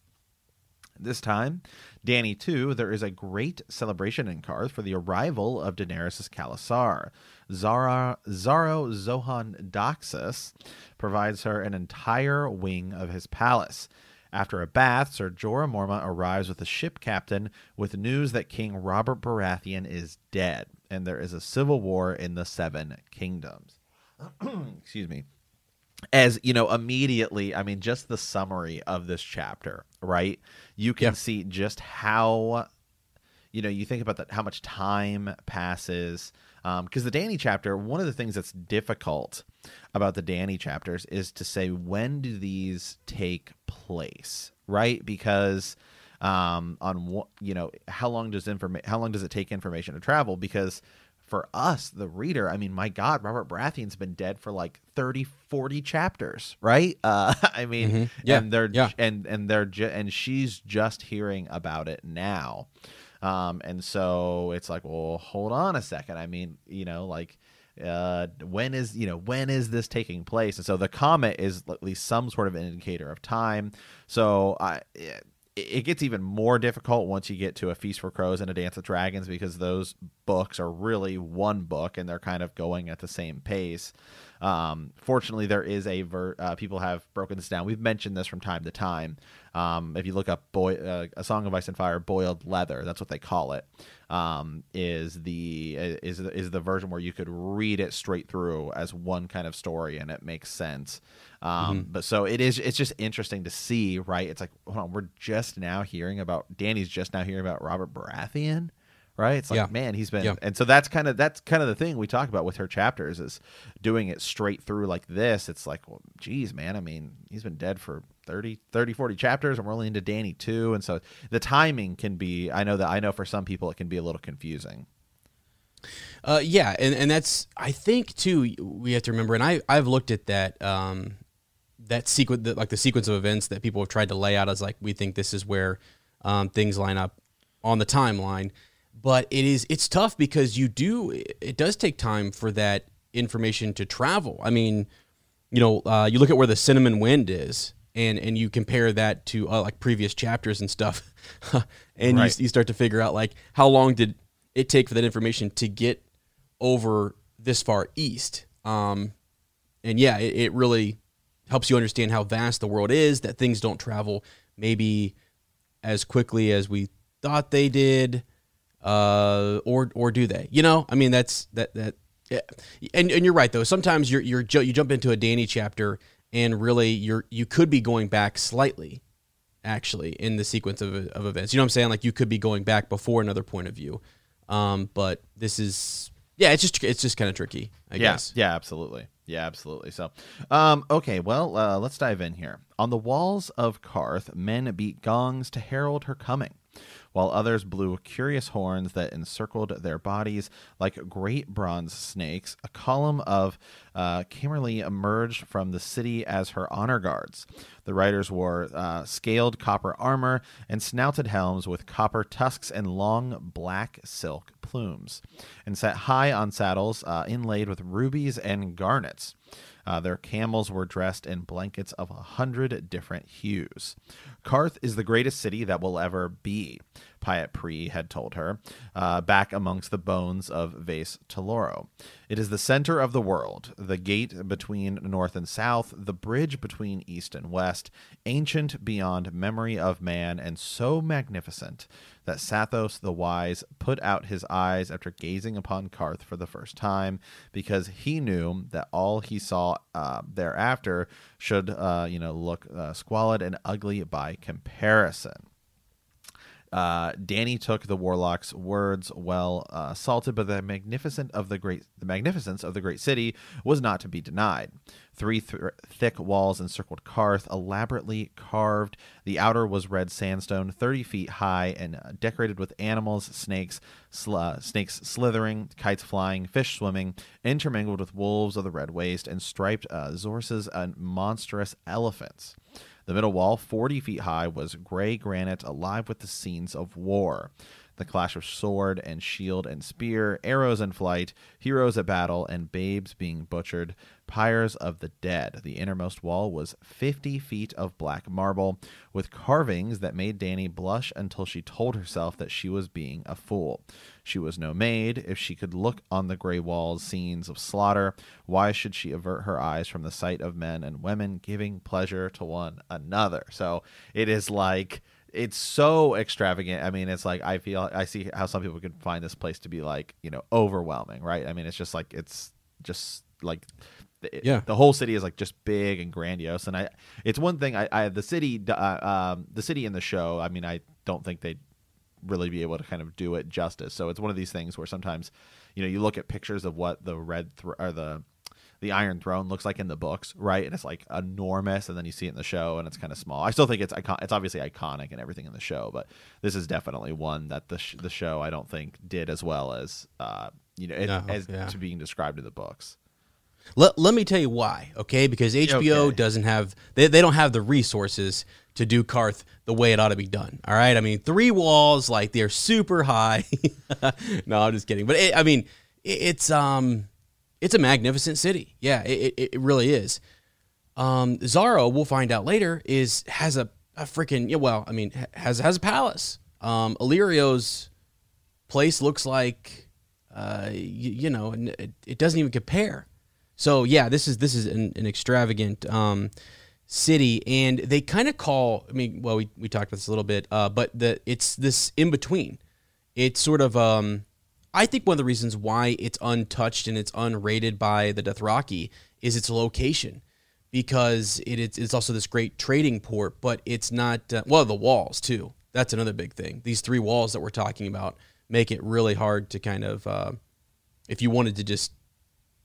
This time, Danny too, there is a great celebration in Qarth for the arrival of Daenerys' Khalasar. Zara, Xaro Xhoan Daxos provides her an entire wing of his palace. After a bath, Sir Jorah Mormont arrives with a ship captain with news that King Robert Baratheon is dead, and there is a civil war in the Seven Kingdoms. Excuse me as you know immediately i mean just the summary of this chapter right you can Yeah. see just how you know you think about that how much time passes because the danny chapter one of the things that's difficult about the danny chapters is to say when do these take place right because um on what you know how long does information how long does it take information to travel because for us the reader i mean my god robert baratheon's been dead for like 30 40 chapters right? Uh i mean Mhm. Yeah, and they're yeah. and and they're ju- and she's just hearing about it now. Um and so it's like well hold on a second. I mean you know like uh when is you know when is this taking place? And so the comet is at least some sort of indicator of time. So i it, gets even more difficult once you get to a feast for crows and a dance of dragons because those books are really one book and they're kind of going at the same pace um, fortunately, there is a ver- uh, people have broken this down. We've mentioned this from time to time. Um, if you look up boy, uh, a song of ice and fire, boiled leather, that's what they call it. Um, is the is the, is the version where you could read it straight through as one kind of story and it makes sense. Um, But so it is. It's just interesting to see, right? It's like, hold on, we're just now hearing about Danny's just now hearing about Robert Baratheon right? It's like Yeah. man he's been Yeah. and so that's kind of that's kind of the thing we talk about with her chapters is doing it straight through like this. It's like well geez man i mean he's been dead for 30 30 40 chapters and we're only into danny too and so the timing can be i know that i know for some people it can be a little confusing. Uh, yeah, and, and that's I think too we have to remember, and I I've looked at that um, that sequence, like the sequence of events that people have tried to lay out as like we think this is where um, things line up on the timeline, but it is it's tough because you do it does take time for that information to travel. I mean, you know, uh, you look at where the cinnamon wind is, and and you compare that to uh, like previous chapters and stuff, and Right. you, you start to figure out like how long did it take for that information to get over this far east. Um, and yeah, it, it really helps you understand how vast the world is. That things don't travel maybe as quickly as we thought they did, uh, or or do they? You know, I mean, that's that that. Yeah. And and you're right though. Sometimes you're you're you jump into a Danny chapter and really you're you could be going back slightly, actually in the sequence of of events. You know what I'm saying? Like you could be going back before another point of view. Um, but this is yeah, it's just it's just kind of tricky. I yeah, guess. yeah, absolutely. Yeah, absolutely. So, um, okay, well, uh, let's dive in here. On the walls of Qarth, men beat gongs to herald her coming. While others blew curious horns that encircled their bodies like great bronze snakes. A column of uh, emerged from the city as her honor guards. The riders wore uh, scaled copper armor and snouted helms with copper tusks and long black silk plumes, and sat high on saddles uh, inlaid with rubies and garnets. Uh, their camels were dressed in blankets of a hundred different hues. Qarth is the greatest city that will ever be, Pyat Pree had told her, uh, back amongst the bones of Vaes Tolorro. It is the center of the world, the gate between north and south, the bridge between east and west, ancient beyond memory of man, and so magnificent that Saathos the Wise put out his eyes after gazing upon Qarth for the first time, because he knew that all he saw uh, thereafter should, uh, you know, look uh, squalid and ugly by comparison. Uh, Dany took the warlock's words well uh, salted, but the magnificent of the great, the magnificence of the great city was not to be denied. Three th- thick walls encircled Qarth, elaborately carved. The outer was red sandstone, thirty feet high, and uh, decorated with animals, snakes, sl- uh, snakes slithering, kites flying, fish swimming, intermingled with wolves of the red waste, and striped uh, zorses and monstrous elephants. The middle wall, 40 feet high, was gray granite alive with the scenes of war. The clash of sword and shield and spear, arrows in flight, heroes at battle, and babes being butchered, pyres of the dead. The innermost wall was 50 feet of black marble, with carvings that made Dany blush until she told herself that she was being a fool. She was no maid. If she could look on the gray walls scenes of slaughter, why should she avert her eyes from the sight of men and women giving pleasure to one another? So it is like it's so extravagant. I mean, it's like I feel I see how some people could find this place to be like you know overwhelming, right? I mean, it's just like it's just like the, Yeah. the whole city is like just big and grandiose. And I, it's one thing I, I the city, uh, um, the city in the show. I mean, I don't think they'd really be able to kind of do it justice. So it's one of these things where sometimes, you know, you look at pictures of what the red thr or the the Iron Throne looks like in the books, right? And it's like enormous, and then you see it in the show, and it's kind of small. I still think it's icon- it's obviously iconic and everything in the show, but this is definitely one that the sh- the show I don't think did as well as uh, you know it, No, as yeah. to being described in the books. Let, let me tell you why, okay? Because HBO Okay. doesn't have they, they don't have the resources to do Qarth the way it ought to be done. All right, I mean three walls like they're super high. no, I'm just kidding. But it, I mean it, it's um it's a magnificent city. Yeah, it, it, it really is. Um, Xaro, we'll find out later, is has a, a freaking yeah, well, I mean has has a palace. Um, Illyrio's place looks like uh, you, you know, it, it doesn't even compare. So yeah, this is this is an, an extravagant um, city, and they kind of call. I mean, well, we, we talked about this a little bit, uh, but the it's this in between. It's sort of um, I think one of the reasons why it's untouched and it's unrated by the Dothraki is its location, because it, it's it's also this great trading port, but it's not. Uh, well, the walls too. That's another big thing. These three walls that we're talking about make it really hard to kind of, uh, if you wanted to just,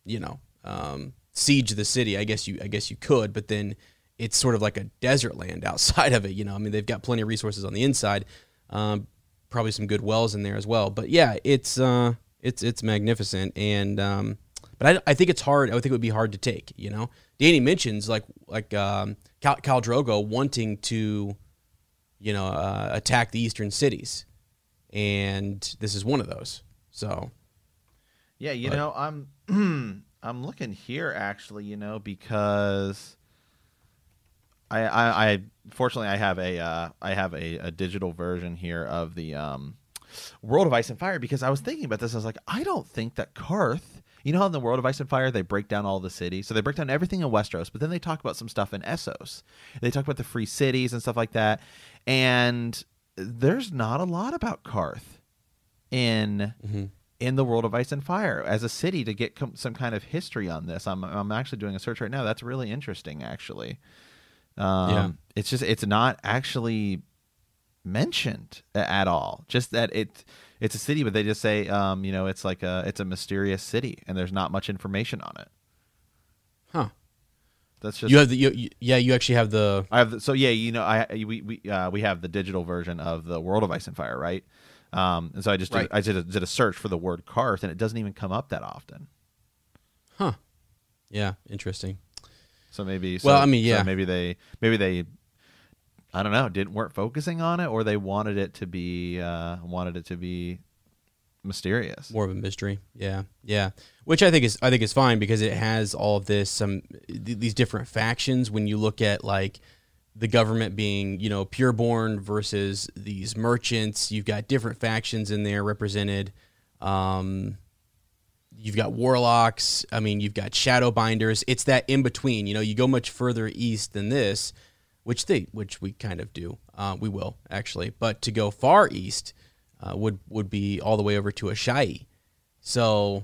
you know, um, siege the city. I guess you I guess you could, but then it's sort of like a desert land outside of it. You know, I mean they've got plenty of resources on the inside, um, probably some good wells in there as well. But yeah, it's uh, it's it's magnificent, and um, but I, I think it's hard. I think it would be hard to take. You know, Danny mentions like like um, Khal, Khal Drogo wanting to, you know, uh, attack the eastern cities, and this is one of those. So Yeah, you But- know, I'm I'm looking here actually, you know, because I I, I fortunately I have a uh, I have a, a digital version here of the um, World of Ice and Fire because I was thinking about this. I was like, I don't think that Qarth. You know how in the World of Ice and Fire they break down all the cities, so they break down everything in Westeros, but then they talk about some stuff in Essos. They talk about the free cities and stuff like that, and there's not a lot about Qarth in in the world of ice and fire as a city to get com- some kind of history on this i'm i'm actually doing a search right now that's really interesting actually um Yeah. it's just it's not actually mentioned at all just that it it's a city but they just say um you know it's like a it's a mysterious city and there's not much information on it Huh. That's just You have the you, you- yeah. You actually have the I have the, so yeah, you know, I we we uh, we have the digital version of the World of Ice and Fire, right? Um, and so I just Right. did, I did a, did a search for the word Qarth, and it doesn't even come up that often. huh. Yeah, interesting. So maybe so, Well, I mean, so yeah. maybe they maybe they I don't know didn't weren't focusing on it, or they wanted it to be uh, wanted it to be mysterious. More of a mystery. Yeah, yeah. Which I think is I think is fine because it has all of this some th- these different factions. When you look at like the government being you know pureborn versus these merchants, you've got different factions in there represented. Um, you've got warlocks. I mean, you've got shadow binders. It's that in between. You know, you go much further east than this, which they, which we kind of do. Uh, we will actually, but to go far east uh, would would be all the way over to Asshai. So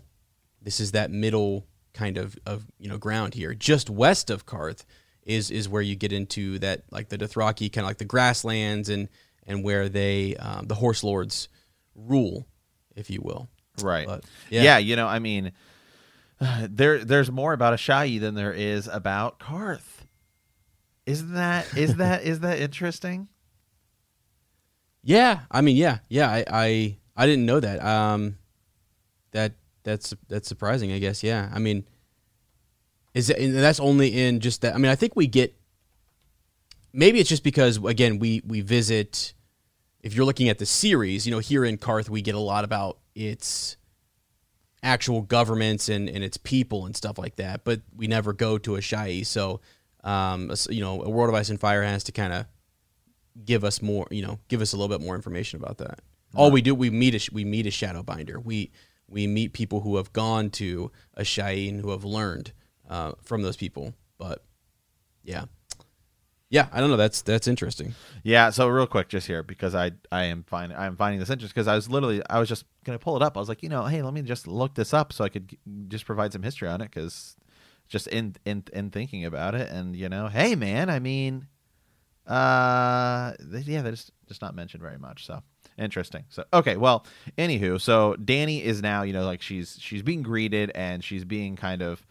this is that middle kind of of you know ground here. Just west of Qarth is is where you get into that like the Dothraki, kind of like the grasslands and and where they um, the horse lords rule, if you will. Right. But, yeah. yeah. you know, I mean, there there's more about Asshai than there is about Qarth. Isn't that is that is that interesting? Yeah, I mean, yeah, yeah. I, I, I didn't know that. Um, that that's that's surprising. I guess. Yeah. I mean, is and that's only in just that. I mean, I think we get. Maybe it's just because again we we visit. If you're looking at the series, you know, here in Qarth, we get a lot about its actual governments and, and its people and stuff like that, but we never go to a Asshai. So, um, you know, a World of Ice and Fire has to kind of give us more, you know, give us a little bit more information about that. All we do, we meet a we meet a shadow binder. We we meet people who have gone to a and who have learned uh, from those people. But yeah, yeah, I don't know. That's that's interesting. Yeah. So real quick, just here because I I am finding I'm finding this interesting because I was literally I was just gonna pull it up. I was like, you know, hey, let me just look this up so I could just provide some history on it because just in in in thinking about it and you know, hey man, I mean, uh, they- yeah, they're just just not mentioned very much. So interesting. So okay, well, anywho, so Danny is now you know like she's she's being greeted and she's being kind of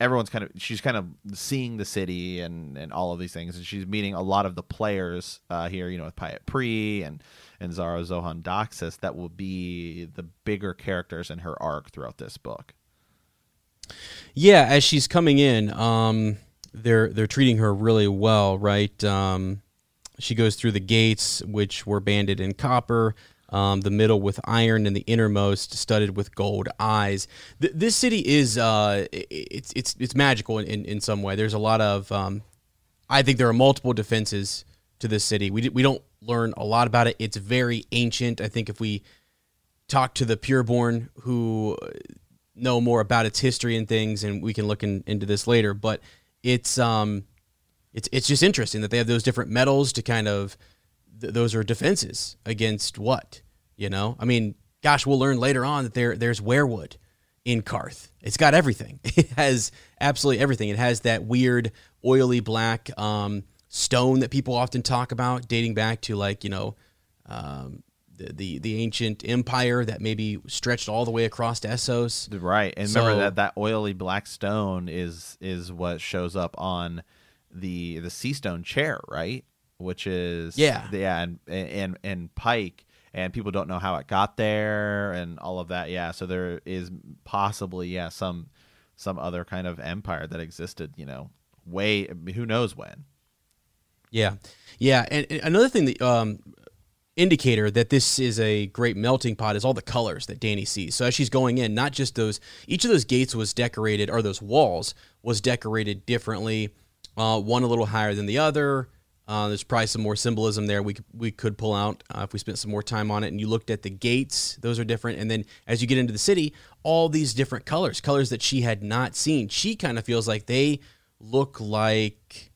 everyone's kind of she's kind of seeing the city and and all of these things and she's meeting a lot of the players uh, here you know with Pyat Pree and and Xaro Xhoan Daxos that will be the bigger characters in her arc throughout this book. Yeah, as she's coming in, um, they're they're treating her really well, right? Um, she goes through the gates, which were banded in copper, um, the middle with iron, and the innermost studded with gold eyes. Th- this city is uh, it's it's it's magical in, in, in some way. There's a lot of um, I think there are multiple defenses to this city. We d- we don't learn a lot about it. It's very ancient. I think if we talk to the pureborn who know more about its history and things, and we can look in, into this later. But it's um, it's it's just interesting that they have those different metals to kind of th- those are defenses against what you know. I mean, gosh, we'll learn later on that there there's weirwood in Qarth. It's got everything. It has absolutely everything. It has that weird oily black um, stone that people often talk about, dating back to like you know. Um, the, the, the ancient empire that maybe stretched all the way across to Essos. Right, and remember that that oily black stone is is what shows up on the the sea stone chair, right? Which is Yeah. yeah, and and and Pike, and people don't know how it got there and all of that. Yeah, so there is possibly yeah some some other kind of empire that existed, you know, way who knows when. Yeah, yeah, and, and another thing that um, indicator that this is a great melting pot is all the colors that Danny sees. So as she's going in, not just those, each of those gates was decorated, or those walls was decorated differently. Uh, one a little higher than the other. Uh, there's probably some more symbolism there we could, we could pull out uh, if we spent some more time on it. And you looked at the gates; those are different. And then as you get into the city, all these different colors, colors that she had not seen. She kind of feels like they look like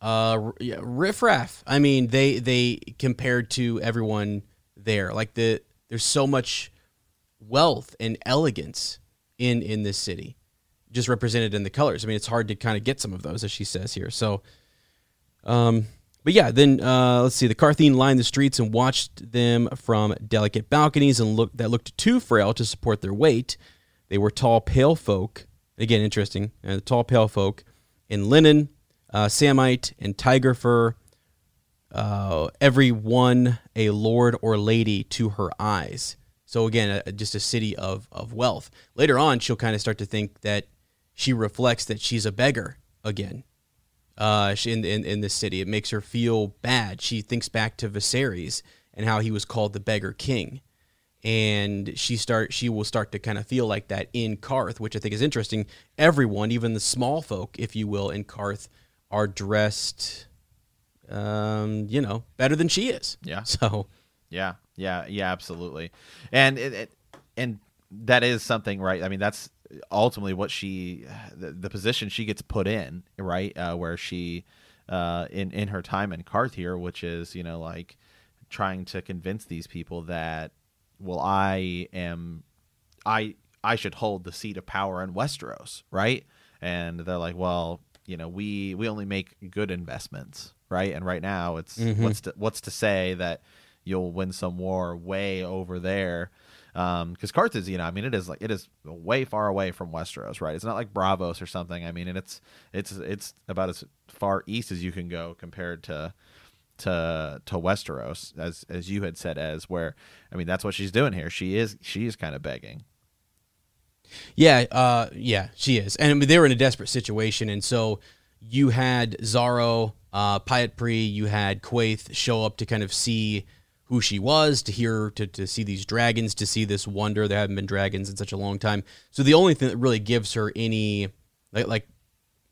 uh, riffraff. I mean, they they compared to everyone there, like the there's so much wealth and elegance in in this city, just represented in the colors. I mean, it's hard to kind of get some of those, as she says here. So, um, but yeah, then uh, let's see. The Qartheen lined the streets and watched them from delicate balconies and look that looked too frail to support their weight. They were tall, pale folk. Again, interesting. Uh, tall, pale folk in linen, uh, Samite, and Tiger Fur. Uh, every one a lord or lady to her eyes. So again, a, just a city of of wealth. Later on, she'll kind of start to think that she reflects that she's a beggar again. Uh, in, in in this city, it makes her feel bad. She thinks back to Viserys and how he was called the beggar king and she start she will start to kind of feel like that in Qarth, which I think is interesting. Everyone, even the small folk, if you will, in Qarth, are dressed, um, you know, better than she is. Yeah. So. Yeah. Yeah. Yeah. Absolutely. And it, it and that is something, right? I mean, that's ultimately what she, the, the position she gets put in, right, uh, where she, uh, in in her time in Qarth here, which is you know like trying to convince these people that well, I am, I I should hold the seat of power in Westeros, right? And they're like, well, you know, we we only make good investments, right? And right now, it's mm-hmm. what's to, what's to say that you'll win some war way over there because um, Qarth you know, I mean, it is like it is way far away from Westeros, right? It's not like Braavos or something. I mean, and it's it's it's about as far east as you can go compared to to to Westeros, as as you had said, as where I mean that's what she's doing here. She is she is kind of begging. Yeah, uh, yeah, she is, and I mean, they were in a desperate situation, and so you had Xaro, uh, Pyat you had Quaithe show up to kind of see who she was, to hear, to, to see these dragons, to see this wonder. There haven't been dragons in such a long time. So the only thing that really gives her any like, like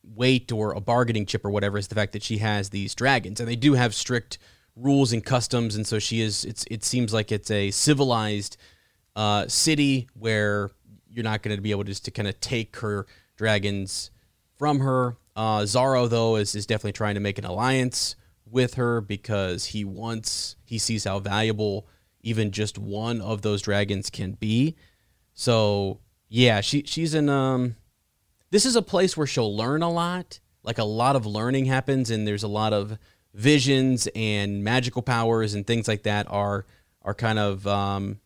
weight or a bargaining chip or whatever is the fact that she has these dragons, and they do have strict rules and customs, and so she is. It's it seems like it's a civilized uh, city where you're not going to be able to just to kind of take her dragons from her. Uh, Xaro though is is definitely trying to make an alliance with her because he wants he sees how valuable even just one of those dragons can be. So yeah, she she's in um this is a place where she'll learn a lot. Like a lot of learning happens, and there's a lot of visions and magical powers and things like that are are kind of um,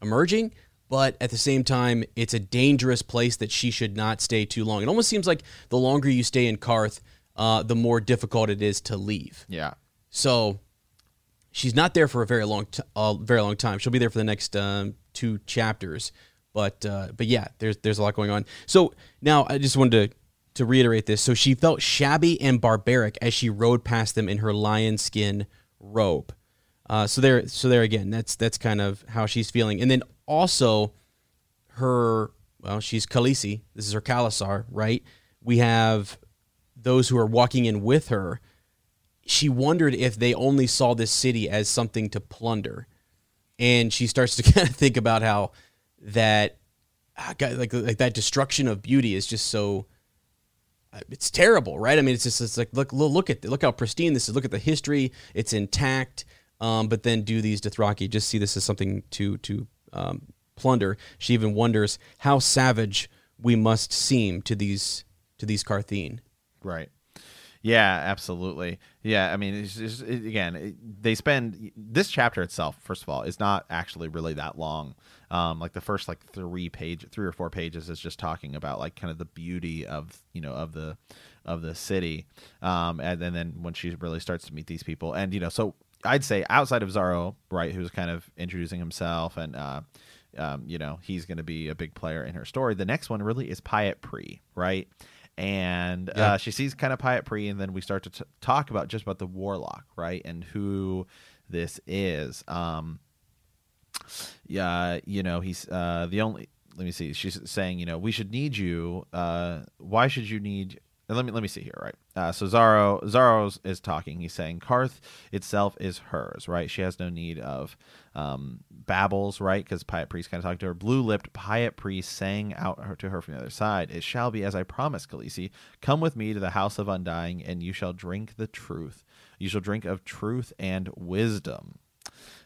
emerging. But at the same time, it's a dangerous place that she should not stay too long. It almost seems like the longer you stay in Qarth, uh, the more difficult it is to leave. Yeah. So she's not there for a very long, t- a very long time. She'll be there for the next um, two chapters. But uh, but yeah, there's there's a lot going on. So now I just wanted to to reiterate this. So she felt shabby and barbaric as she rode past them in her lion skin robe. Uh, so there, so there again, that's that's kind of how she's feeling. And then also, her well, she's Khaleesi. This is her khalasar, right? We have those who are walking in with her. She wondered if they only saw this city as something to plunder, and she starts to kind of think about how that ah, like like that destruction of beauty is just so uh, it's terrible, right? I mean, it's just it's like look look at look how pristine this is. Look at the history; it's intact. Um, but then do these Dothraki just see this as something to to um, plunder? She even wonders how savage we must seem to these to these Qartheen. Right. Yeah, absolutely. Yeah, I mean, it's just, it, again, it, they spend this chapter itself. First of all, is not actually really that long. Um, like the first like three page, three or four pages is just talking about like kind of the beauty of you know of the of the city, um, and, then when she really starts to meet these people, and you know, so I'd say outside of Xaro, right, who's kind of introducing himself and. Uh, um, you know he's going to be a big player in her story. The next one really is Pyat Pree, right? And yeah. uh, she sees kind of Pyat Pree, and then we start to t- talk about just about the warlock, right, and who this is. Um, yeah, you know, he's uh, the only. Let me see. She's saying, you know, we should need you. Uh, why should you need? Let me let me see here, right? Uh, so Xaro Xaro is talking. He's saying Qarth itself is hers, right? She has no need of um, babbles, right? Because Pyat Pree's kind of talking to her. Blue lipped Pyat Pree sang out to her from the other side, It shall be as I promised, Khaleesi. Come with me to the house of Undying, and you shall drink the truth. You shall drink of truth and wisdom.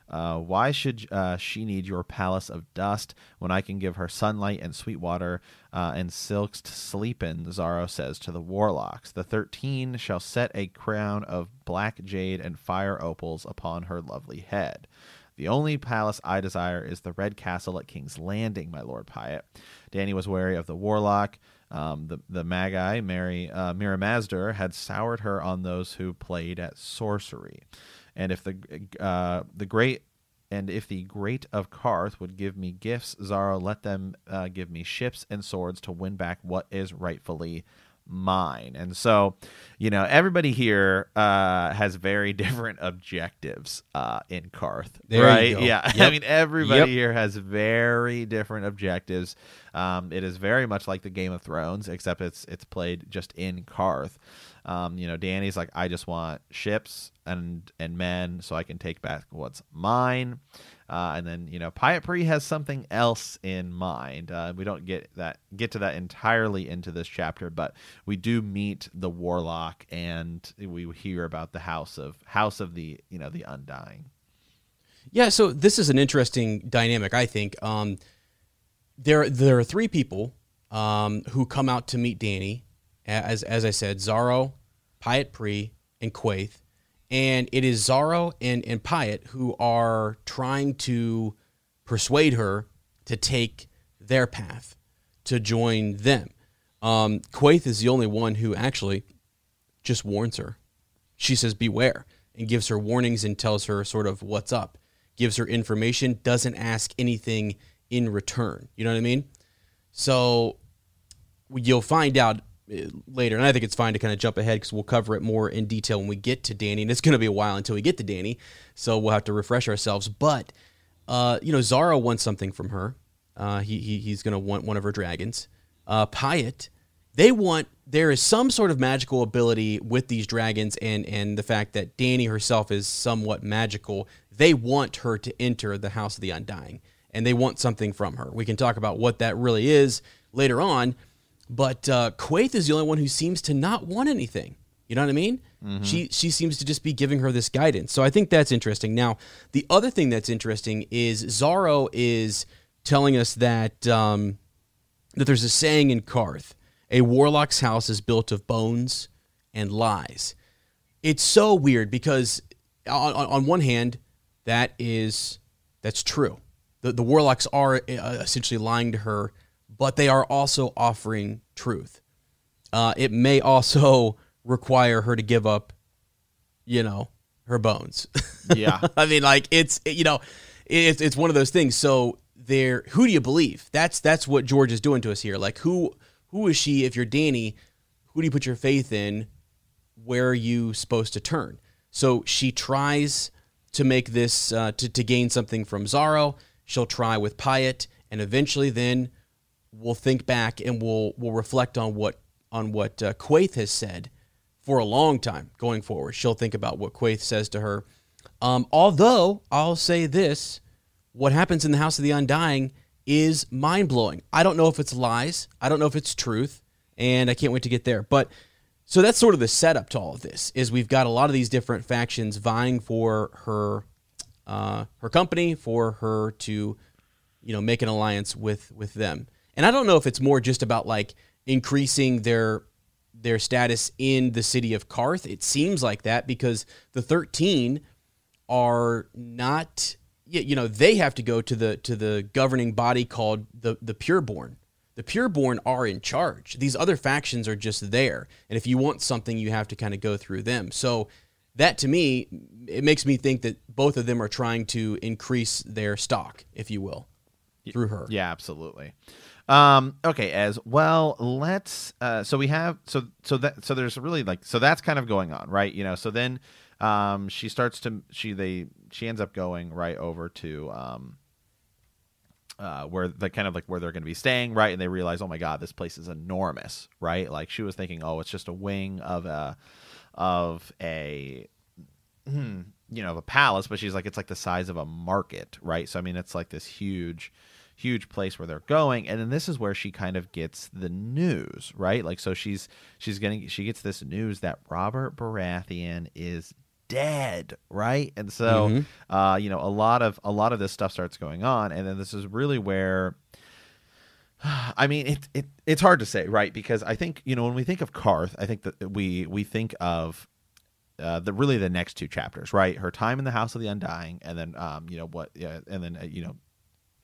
Uh, why should uh, she need your palace of dust when I can give her sunlight and sweet water uh, and silks to sleep in? Xaro says to the warlocks. The thirteen shall set a crown of black jade and fire opals upon her lovely head. The only palace I desire is the Red Castle at King's Landing, my Lord Pyat. Danny was wary of the warlock Um, the the maegi, Mirri uh, had soured her on those who played at sorcery, and if the uh, the great and if the great of Qarth would give me gifts, Xaro, let them uh, give me ships and swords to win back what is rightfully mine. And so, you know, everybody here uh, has very different objectives uh, in Qarth, There right? Yeah, I mean, everybody Yep. here has very different objectives. Um, it is very much like the Game of Thrones, except it's it's played just in Qarth. Um, you know, Danny's like, I just want ships and and men, so I can take back what's mine. Uh, and then you know, Pyat Pree has something else in mind. Uh, we don't get that get to that entirely into this chapter, but we do meet the warlock, and we hear about the house of house of the you know the undying. Yeah, so this is an interesting dynamic, I think. Um, there, there are three people um, who come out to meet Danny, as as I said, Xaro, Pyat Pree, and Quaithe, and it is Xaro and and Pyat who are trying to persuade her to take their path, to join them. Um, Quaithe is the only one who actually just warns her. She says, Beware, and gives her warnings and tells her sort of what's up, gives her information, doesn't ask anything in return. You know what I mean? So you'll find out later, and I think it's fine to kind of jump ahead because we'll cover it more in detail when we get to Danny, and it's going to be a while until we get to Danny, so we'll have to refresh ourselves. But uh, you know, Xaro wants something from her. Uh, he, he he's going to want one of her dragons. Uh, Pyat, they want there is some sort of magical ability with these dragons, and and the fact that Danny herself is somewhat magical. They want her to enter the House of the Undying, and they want something from her. We can talk about what that really is later on. But uh, Quaithe is the only one who seems to not want anything. You know what I mean? She she seems to just be giving her this guidance. So I think that's interesting. Now, the other thing that's interesting is Xaro is telling us that um, that there's a saying in Qarth: a warlock's house is built of bones and lies. It's so weird because on, on on one hand, that is that's true. The, the warlocks are uh, essentially lying to her, but they are also offering truth. Uh, it may also require her to give up, you know, her bones. Yeah. I mean, like it's you know, it's it's one of those things. So there, who do you believe? That's that's what George is doing to us here. Like who who is she? If you're Danny, who do you put your faith in? Where are you supposed to turn? So she tries to make this uh, to to gain something from Xaro. She'll try with Pyat, and eventually then we'll think back and we'll we'll reflect on what on what uh, Quaithe has said for a long time going forward. She'll think about what Quaithe says to her. Um, although I'll say this, what happens in the House of the Undying is mind blowing. I don't know if it's lies. I don't know if it's truth, and I can't wait to get there. But so that's sort of the setup to all of this. Is we've got a lot of these different factions vying for her, uh, her company, for her to, you know, make an alliance with with them. And I don't know if it's more just about like increasing their their status in the city of Qarth. It seems like that because the 13 are not you know they have to go to the to the governing body called the the pureborn. The pureborn are in charge. These other factions are just there. And if you want something you have to kind of go through them. So that to me it makes me think that both of them are trying to increase their stock if you will through her. Yeah, absolutely. Um, okay, as well, let's uh so we have so so that so there's really like so that's kind of going on, right? You know, so then um she starts to she they she ends up going right over to um uh, where the kind of like where they're going to be staying, right? And they realize, oh my god, this place is enormous, right? Like she was thinking, oh, it's just a wing of a of a hmm, you know of a palace, but she's like, it's like the size of a market, right? So I mean, it's like this huge, huge place where they're going, and then this is where she kind of gets the news, right? Like, so she's she's getting she gets this news that Robert Baratheon is dead right and so Mhm. uh you know a lot of a lot of this stuff starts going on and then this is really where I mean, it, it it's hard to say, right? Because I think you know when we think of Qarth, I think that we we think of uh, the really the next two chapters, right? Her time in the House of the Undying, and then um, you know what, yeah, and then uh, you know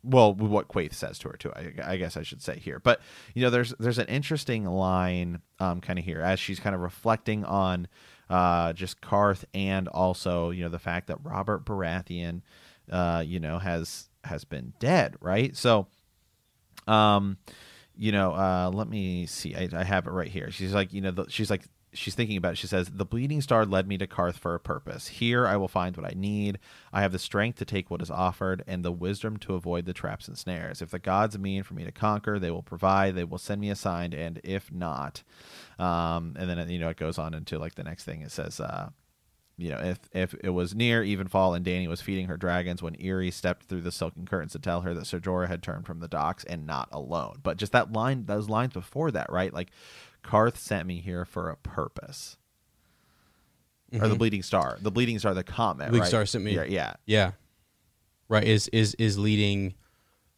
well, what Quaithe says to her too. I, I, guess I should say here, but you know, there's there's an interesting line, um, kind of here as she's kind of reflecting on, uh, just Qarth and also you know the fact that Robert Baratheon, uh, you know, has has been dead, right? So, um, you know, uh, let me see. I, I have it right here. She's like, you know, the, she's like, she's thinking about it. She says, The bleeding star led me to Qarth for a purpose. Here I will find what I need. I have the strength to take what is offered and the wisdom to avoid the traps and snares. If the gods mean for me to conquer, they will provide, they will send me a sign, and if not, um, and then, you know, it goes on into like the next thing. It says, uh, you know, if if it was near evenfall and Danny was feeding her dragons when Irri stepped through the silken curtains to tell her that Ser Jorah had turned from the docks and not alone. But just that line, those lines before that, right? Like Qarth sent me here for a purpose. Mm-hmm. Or the mm-hmm. bleeding star, the bleeding star, the comet. Bleeding right? star sent me. Yeah, yeah, yeah. Right is is is leading,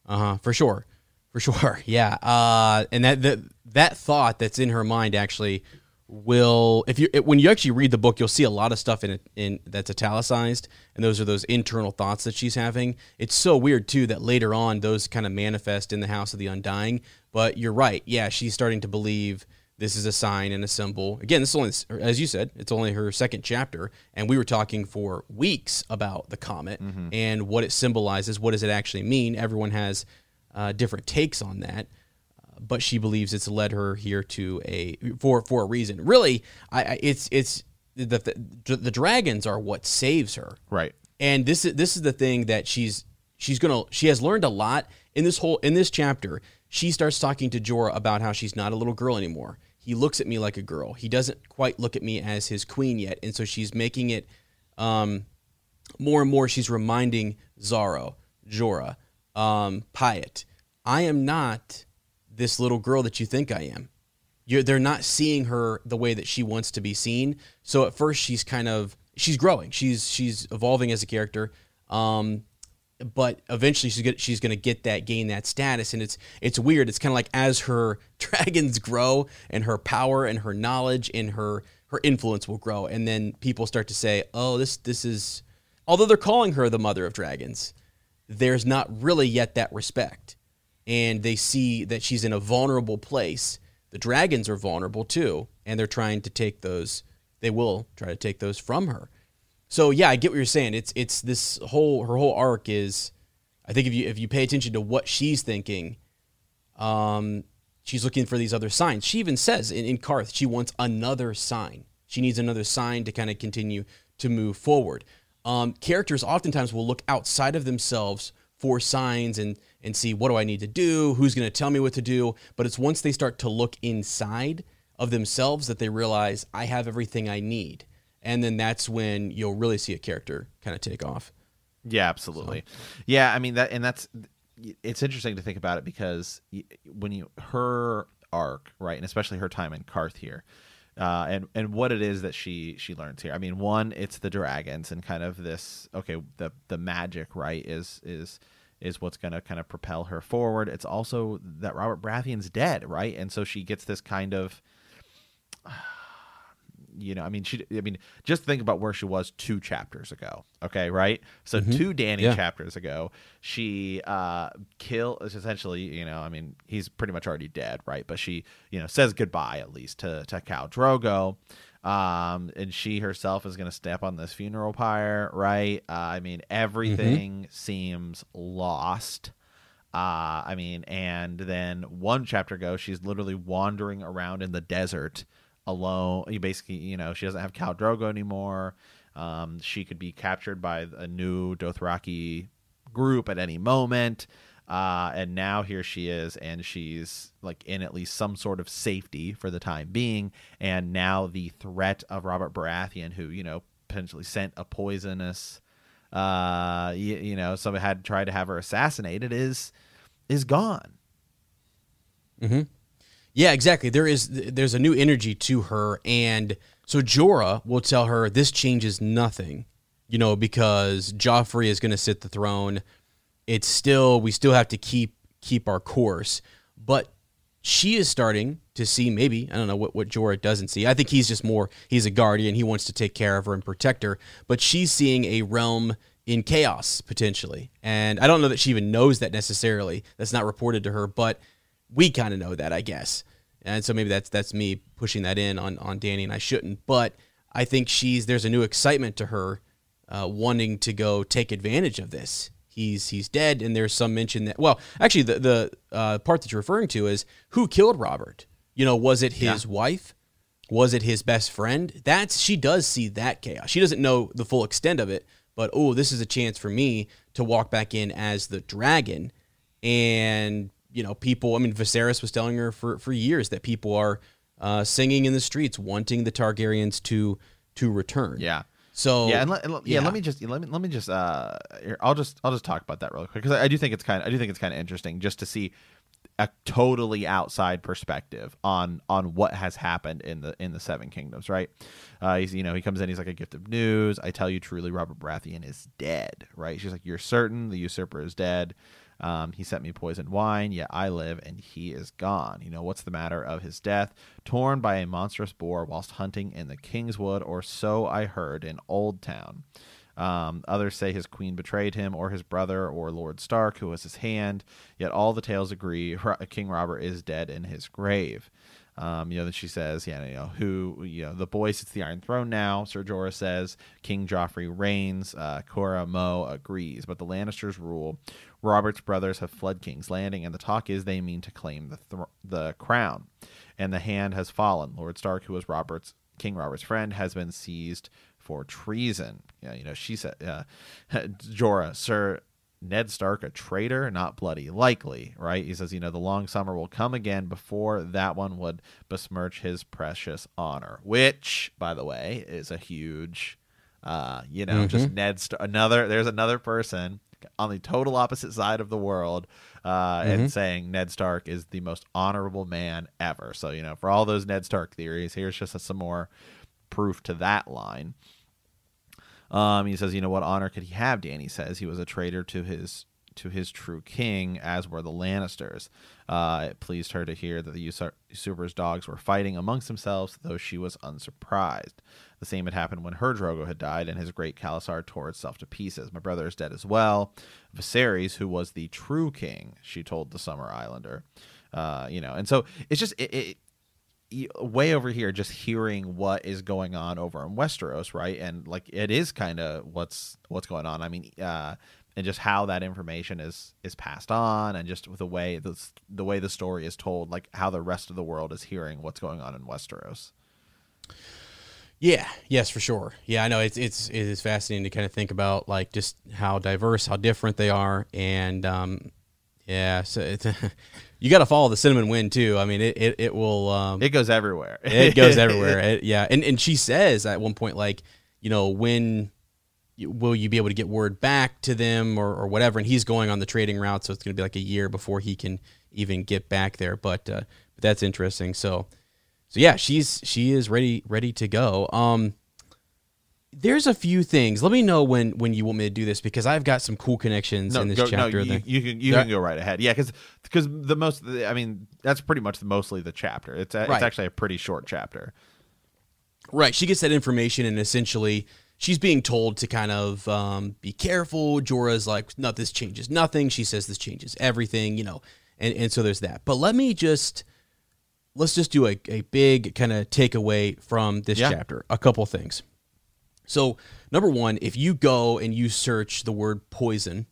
uh huh, for sure, for sure. Yeah, uh, and that that that thought that's in her mind actually will if you when you actually read the book you'll see a lot of stuff in it in that's italicized and those are those internal thoughts that she's having it's so weird too that later on those kind of manifest in the house of the undying but you're right yeah she's starting to believe this is a sign and a symbol. Again, this is only, as you said, it's only her second chapter, and we were talking for weeks about the comet mm-hmm. and what it symbolizes. What does it actually mean? Everyone has uh, different takes on that, uh, but she believes it's led her here to a for for a reason. Really, I, I it's it's the, the the dragons are what saves her, right? And this is this is the thing that she's she's gonna she has learned a lot in this whole in this chapter she starts talking to Jorah about how she's not a little girl anymore. He looks at me like a girl. He doesn't quite look at me as his queen yet. And so she's making it um, more and more. She's reminding Xaro, Jorah, um, Pyat, I am not this little girl that you think I am. You're, they're not seeing her the way that she wants to be seen. So at first she's kind of she's growing. She's she's evolving as a character. Um, but eventually she's gonna, she's going to get that gain that status and it's it's weird. It's kind of like as her dragons grow and her power and her knowledge and her her influence will grow and then people start to say oh this this is although they're calling her the mother of dragons there's not really yet that respect. And they see that she's in a vulnerable place. The dragons are vulnerable too and they're trying to take those they will try to take those from her so yeah, I get what you're saying. It's it's this whole her whole arc is I think if you if you pay attention to what she's thinking, um, she's looking for these other signs. She even says in, in Qarth she wants another sign. She needs another sign to kind of continue to move forward. Um, characters oftentimes will look outside of themselves for signs and and see what do I need to do, who's going to tell me what to do. But it's once they start to look inside of themselves that they realize I have everything I need and then that's when you'll really see a character kind of take off. Yeah, absolutely. So. Yeah, I mean that, and that's it's interesting to think about it because when you her arc, right, and especially her time in Qarth here, uh, and and what it is that she she learns here. I mean, one, it's the dragons and kind of this. Okay, the the magic, right, is is is what's going to kind of propel her forward. It's also that Robert Baratheon's dead, right, and so she gets this kind of you know, I mean, she, I mean, just think about where she was two chapters ago. Okay, right? So mm-hmm. two Danny yeah. chapters ago, she uh kill essentially, you know, I mean, he's pretty much already dead, right? But she, you know, says goodbye at least to to Khal Drogo. Um, and she herself is going to step on this funeral pyre, right? Uh, I mean, everything mm-hmm. seems lost. Uh, I mean, and then one chapter ago, she's literally wandering around in the desert alone. You basically, you know, she doesn't have Khal Drogo anymore. Um, she could be captured by a new Dothraki group at any moment. Uh, and now here she is, and she's like in at least some sort of safety for the time being. And now the threat of Robert Baratheon, who you know potentially sent a poisonous, uh, you, you know, somebody had tried to have her assassinated, is is gone. Mm-hmm. Yeah, exactly. There is there's a new energy to her, and so Jorah will tell her this changes nothing, you know, because Joffrey is going to sit the throne. It's still we still have to keep keep our course, but she is starting to see maybe I don't know what what Jorah doesn't see. I think he's just more he's a guardian. He wants to take care of her and protect her, but she's seeing a realm in chaos potentially. And I don't know that she even knows that necessarily. That's not reported to her, but we kind of know that, I guess. And so maybe that's that's me pushing that in on on Danny, and I shouldn't. But I think she's there's a new excitement to her, uh, wanting to go take advantage of this. He's he's dead, and there's some mention that well, actually the the uh, part that you're referring to is who killed Robert. You know, was it his yeah. wife? Was it his best friend? That's she does see that chaos. She doesn't know the full extent of it, but oh, this is a chance for me to walk back in as the dragon. And, you know, people, I mean, Viserys was telling her for, for years that people are uh, singing in the streets, wanting the Targaryens to to return. Yeah. So yeah, and, let, yeah, yeah, let me just let me let me just uh, here, I'll just I'll just talk about that real quick because I, I do think it's kind of I do think it's kind of interesting just to see a totally outside perspective on on what has happened in the in the Seven Kingdoms, right? Uh, he's you know he comes in, he's like a gift of news. I tell you truly, Robert Baratheon is dead, right? She's like, you're certain the usurper is dead. Um, he sent me poisoned wine, yet I live and he is gone. You know, what's the matter of his death? Torn by a monstrous boar whilst hunting in the Kingswood, or so I heard in Oldtown. Um, others say his queen betrayed him, or his brother, or Lord Stark, who was his hand. Yet all the tales agree King Robert is dead in his grave. Um, you know, that she says, yeah, you know, who, you know, the boy sits the Iron Throne now. Ser Jorah says King Joffrey reigns. Uh, Quhuru Mo agrees, but the Lannisters rule. Robert's brothers have fled King's Landing, and the talk is they mean to claim the th- the crown. And the hand has fallen. Lord Stark, who was Robert's King Robert's friend, has been seized for treason. Yeah, you know, she said, uh, Jorah, Sir Ned Stark a traitor? Not bloody likely, right? He says, you know, the long summer will come again before that one would besmirch his precious honor, which, by the way, is a huge, uh, you know, mm-hmm. just Ned, Stark. another, there's another person on the total opposite side of the world uh, mm-hmm. and saying Ned Stark is the most honorable man ever. So, you know, for all those Ned Stark theories, here's just a, some more proof to that line. Um, he says, you know, what honor could he have? Danny says he was a traitor to his to his true king, as were the Lannisters. Uh, it pleased her to hear that the usurper's dogs were fighting amongst themselves, though she was unsurprised. The same had happened when her Drogo had died, and his great khalasar tore itself to pieces. My brother is dead as well. Viserys, who was the true king, she told the Summer Islander. Uh, you know, and so it's just it, it, way over here just hearing what is going on over in Westeros, right? And like it is kind of what's what's going on. I mean, uh, and just how that information is is passed on, and just the way the the way the story is told, like how the rest of the world is hearing what's going on in Westeros. Yeah, yes, for sure. Yeah, I know it's it's it is fascinating to kind of think about like just how diverse, how different they are, and um, yeah, so it's you got to follow the cinnamon wind too. I mean, it it, it will. Um, it goes everywhere. it goes everywhere. It, yeah, and and she says at one point like, you know, when will you be able to get word back to them or, or whatever? And he's going on the trading route, so it's going to be like a year before he can even get back there. But uh, but that's interesting. So so yeah, she's she is ready ready to go. Um, there's a few things. Let me know when when you want me to do this because I've got some cool connections no, in this go, chapter. No, you, you can you can go right ahead. Yeah, because because the most I mean that's pretty much the, mostly the chapter. It's a, right. it's actually a pretty short chapter. Right. She gets that information and essentially she's being told to kind of um, be careful. Jorah's like, no, this changes nothing. She says this changes everything. You know, and and so there's that. But let me just let's just do a, a big kind of takeaway from this yeah. chapter. A couple things. So, number one, if you go and you search the word poison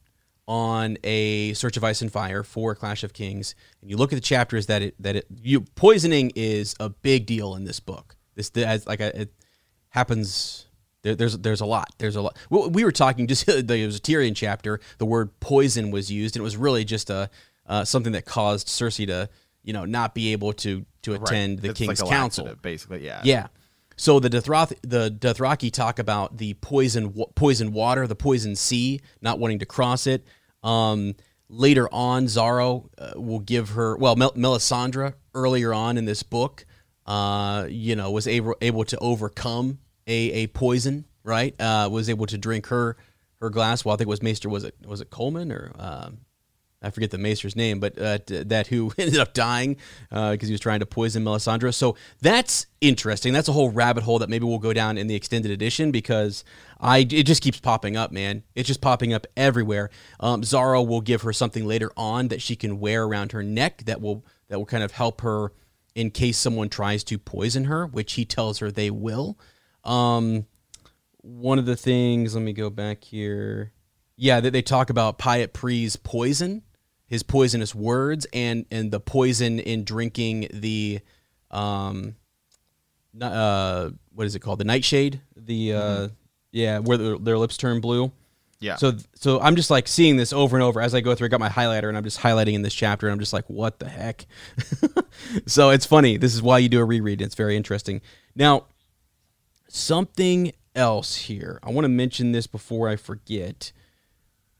on a search of ice and fire for Clash of Kings, and you look at the chapters that it that it you poisoning is a big deal in this book. This as like a, it happens. There, there's there's a lot. There's a lot. We were talking just there was a Tyrion chapter. The word poison was used, and it was really just a uh, something that caused Cersei to you know not be able to to attend right. the it's king's like council. Basically, yeah, yeah. So the Dothroth, the Dothraki talk about the poison poison water, the poison sea, not wanting to cross it. Um, later on, Xaro uh, will give her well, Mel- Melisandre earlier on in this book, uh, you know, was able able to overcome a, a poison, right? Uh, was able to drink her her glass. Well, I think it was Maester. Was it was it Coleman or um, I forget the maester's name, but uh, that who ended up dying because uh, he was trying to poison Melisandre. So that's interesting. That's a whole rabbit hole that maybe we'll go down in the extended edition because I it just keeps popping up, man. It's just popping up everywhere. Um, Xaro will give her something later on that she can wear around her neck that will that will kind of help her in case someone tries to poison her, which he tells her they will. Um, one of the things, let me go back here. Yeah, they, they talk about Pyat Pree's poison, his poisonous words, and and the poison in drinking the, um, uh, what is it called? The nightshade. The uh, mm-hmm. yeah, where the, their lips turn blue. Yeah. So so I'm just like seeing this over and over as I go through. I got my highlighter and I'm just highlighting in this chapter and I'm just like, what the heck? so it's funny. This is why you do a reread. It's very interesting. Now, something else here. I want to mention this before I forget.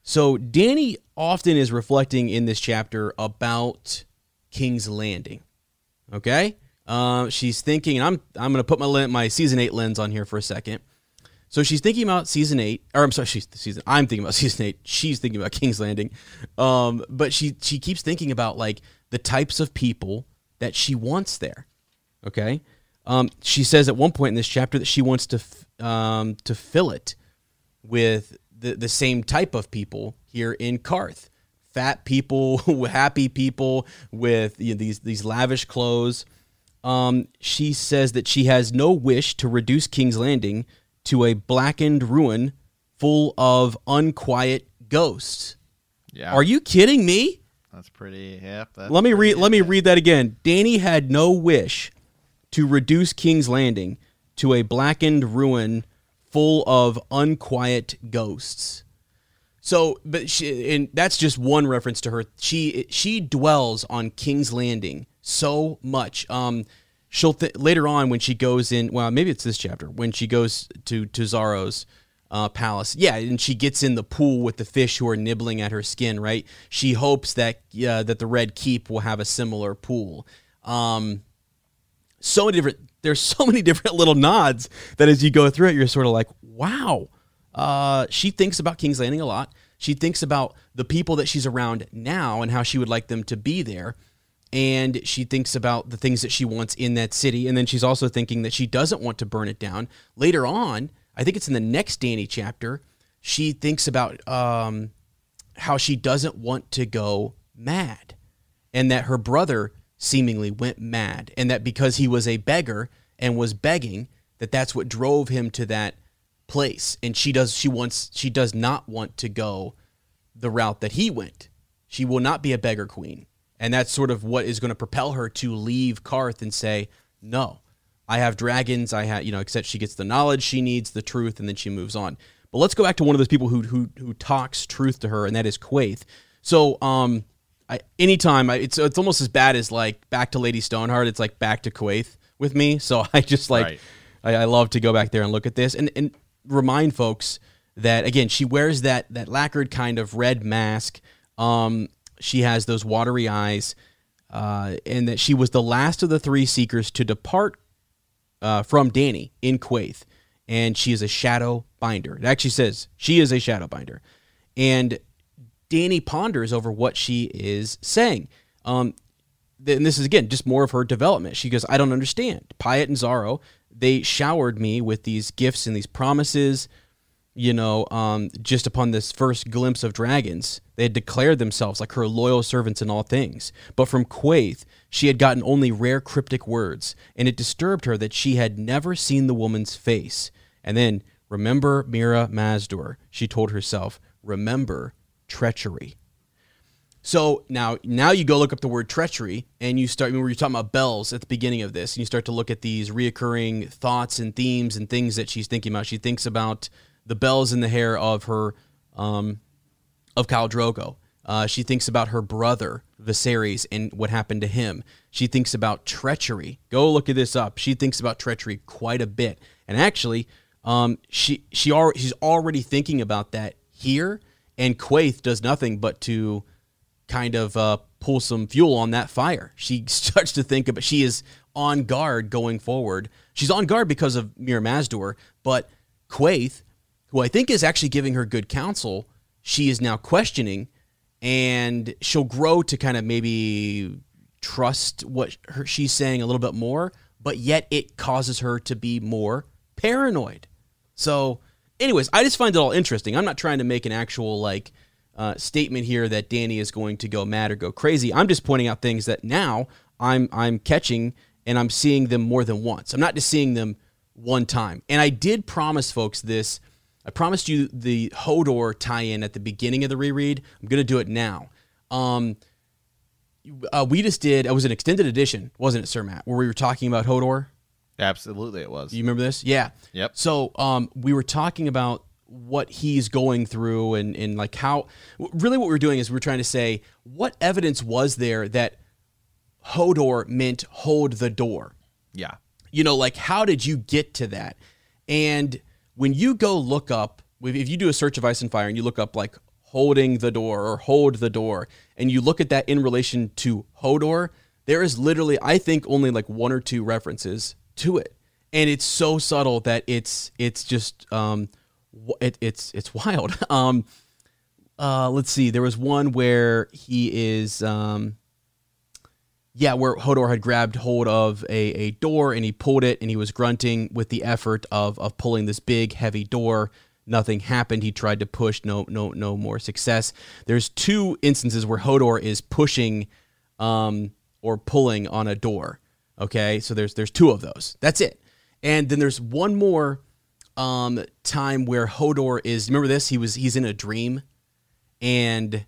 So Danny often is reflecting in this chapter about King's Landing. Okay? Uh, she's thinking, and I'm I'm gonna put my my season eight lens on here for a second. So she's thinking about season eight, or I'm sorry, she's season. I'm thinking about season eight. She's thinking about King's Landing, um, but she she keeps thinking about like the types of people that she wants there. Okay, um, she says at one point in this chapter that she wants to um, to fill it with the the same type of people here in Qarth, fat people, happy people with you know, these these lavish clothes. Um, she says that she has no wish to reduce King's Landing to a blackened ruin full of unquiet ghosts. Yeah. Are you kidding me? That's pretty. Yeah. That's let me read. Let me read that again. Danny had no wish to reduce King's Landing to a blackened ruin full of unquiet ghosts. So, but she, and that's just one reference to her. She she dwells on King's Landing so much. Um, she'll th- later on when she goes in well maybe it's this chapter when she goes to to uh, palace yeah and she gets in the pool with the fish who are nibbling at her skin right she hopes that uh, that the red keep will have a similar pool um, so many different there's so many different little nods that as you go through it you're sort of like wow. Uh, she thinks about king's landing a lot. She thinks about the people that she's around now and how she would like them to be there. And she thinks about the things that she wants in that city. And then she's also thinking that she doesn't want to burn it down. Later on i think it's in the next Danny chapter she thinks about um, how she doesn't want to go mad and that her brother seemingly went mad and that because he was a beggar and was begging that that's what drove him to that place and she does she wants she does not want to go the route that he went she will not be a beggar queen and that's sort of what is going to propel her to leave Qarth and say, no, I have dragons. I have, you know, except she gets the knowledge she needs, the truth, and then she moves on. But let's go back to one of those people who who, who talks truth to her, and that is Quaithe. So, um, I, anytime I, it's it's almost as bad as like back to Lady Stoneheart. It's like back to Quaithe with me. So I just like right. I, I love to go back there and look at this and and remind folks that again she wears that that lacquered kind of red mask. Um, she has those watery eyes, uh, and that she was the last of the three seekers to depart uh, from Danny in Quaithe, and she is a shadow binder. It actually says she is a shadow binder, and Dany ponders over what she is saying. Um, and this is again just more of her development. She goes, "I don't understand." Pyat and Xaro, they showered me with these gifts and these promises you know, um, just upon this first glimpse of dragons, they had declared themselves like her loyal servants in all things. But from Quaithe, she had gotten only rare cryptic words, and it disturbed her that she had never seen the woman's face. And then, remember Mirri Maz Duur, she told herself, remember treachery. So now, now you go look up the word treachery, and you start. Remember, you're talking about bells at the beginning of this, and you start to look at these reoccurring thoughts and themes and things that she's thinking about. She thinks about the bells in the hair of her um, of Khal Drogo. Uh, she thinks about her brother Viserys and what happened to him. She thinks about treachery. Go look at this up. She thinks about treachery quite a bit, and actually, um, she she al- she's already thinking about that here. And Quaithe does nothing but to kind of uh, pull some fuel on that fire. She starts to think about. She is on guard going forward. She's on guard because of Mir Maz Duur, but Quaithe who I think is actually giving her good counsel, she is now questioning and she'll grow to kind of maybe trust what her, she's saying a little bit more, but yet it causes her to be more paranoid. So, anyways, I just find it all interesting. I'm not trying to make an actual like uh, statement here that Danny is going to go mad or go crazy. I'm just pointing out things that now I'm I'm catching and I'm seeing them more than once. I'm not just seeing them one time. And I did promise folks this. I promised you the Hodor tie-in at the beginning of the reread. I'm going to do it now. Um, uh, we just did. It was an extended edition, wasn't it, Sir Matt? Where we were talking about Hodor. Absolutely, it was. You remember this? Yeah. Yep. So, um, we were talking about what he's going through and and like how. Really, what we we're doing is we we're trying to say what evidence was there that Hodor meant hold the door. Yeah. You know, like how did you get to that? And when you go look up, if you do a search of Ice and Fire and you look up like holding the door or hold the door, and you look at that in relation to Hodor, there is literally, I think, only like one or two references to it, and it's so subtle that it's it's just um, it, it's it's wild. Um, uh, let's see, there was one where he is um, yeah, where Hodor had grabbed hold of a, a door and he pulled it and he was grunting with the effort of of pulling this big heavy door. Nothing happened. He tried to push, no no no more success. There's two instances where Hodor is pushing um, or pulling on a door. Okay, so there's there's two of those. That's it. And then there's one more um, time where Hodor is. Remember this? He was he's in a dream, and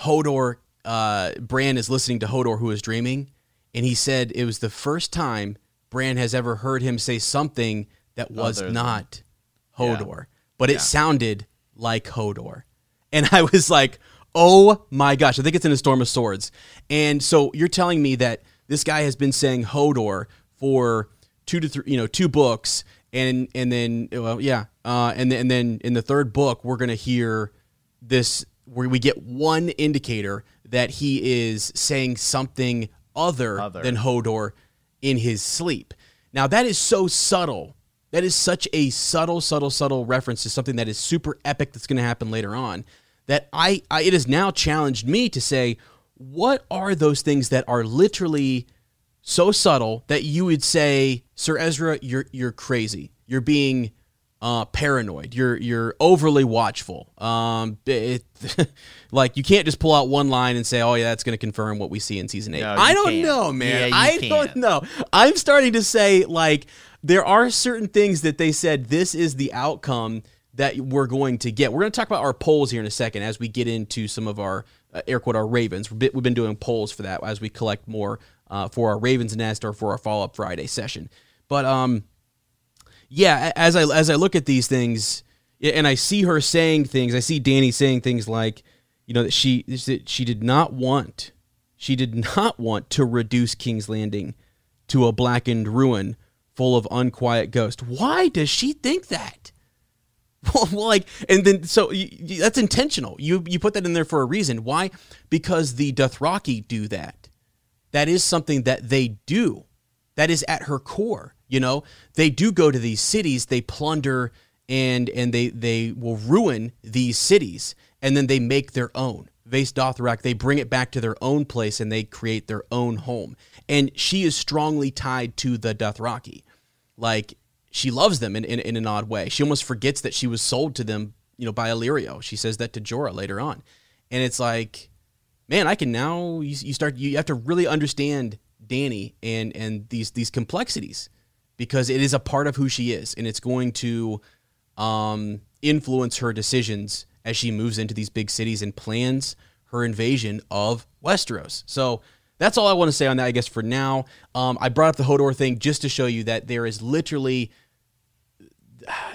Hodor uh, Bran is listening to Hodor, who is dreaming, and he said it was the first time Bran has ever heard him say something that was Other than- not Hodor, Yeah. but it Yeah. sounded like Hodor. And I was like, oh my gosh, I think it's in a Storm of Swords. And so you're telling me that this guy has been saying Hodor for two to three, you know, two books, and and then well, yeah, uh, and then, and then in the third book we're gonna hear this where we get one indicator that he is saying something other, Other. than Hodor in his sleep. Now that is so subtle. That is such a subtle, subtle, subtle reference to something that is super epic that's going to happen later on. That I, I, it has now challenged me to say, what are those things that are literally so subtle that you would say, Sir Ezra, you're you're crazy. You're being uh, paranoid. You're you're overly watchful. Um, it, like you can't just pull out one line and say, "Oh yeah, that's going to confirm what we see in season 8. No, I don't can't. know, man. Yeah, I don't can't. know. I'm starting to say like there are certain things that they said this is the outcome that we're going to get. We're going to talk about our polls here in a second as we get into some of our uh, air quote our Ravens. We've been, doing polls for that as we collect more uh, for our Ravens Nest or for our follow up Friday session. But um, yeah, as I as I look at these things and I see her saying things, I see Danny saying things like, you know, that she that she did not want, she did not want to reduce King's Landing to a blackened ruin full of unquiet ghosts. Why does she think that? Well, like, and then so you, that's intentional. You you put that in there for a reason. Why? Because the Dothraki do that. That is something that they do. That is at her core. You know, they do go to these cities, they plunder and and they they will ruin these cities, and then they make their own. Vaes Dothrak, they bring it back to their own place and they create their own home. And she is strongly tied to the Dothraki. Like she loves them in, in, in an odd way. She almost forgets that she was sold to them, you know, by Illyrio. She says that to Jorah later on. And it's like, man, I can now you, you start you have to really understand Danny and and these these complexities because it is a part of who she is and it's going to um, influence her decisions as she moves into these big cities and plans her invasion of Westeros. So that's all I want to say on that, I guess, for now. Um, I brought up the Hodor thing just to show you that there is literally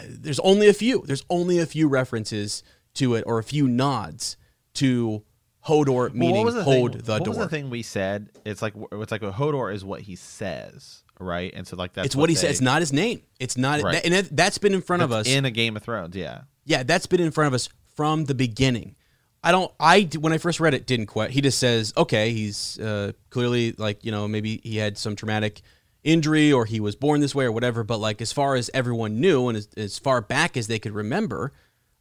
there's only a few. There's only a few references to it or a few nods to Hodor meaning what was the hold thing, the what door. was the thing we said? It's like it's like a Hodor is what he says, right? And so like that's it's what, he they- said. It's not his name. It's not, Right. that- and that, that's been in front of us. in a Game of Thrones. Yeah, Yeah, that's been in front of us from the beginning. I don't. I when I first read it, didn't quite. He just says, okay, he's uh, clearly like you know maybe he had some traumatic injury or he was born this way or whatever. But like as far as everyone knew and as, as far back as they could remember,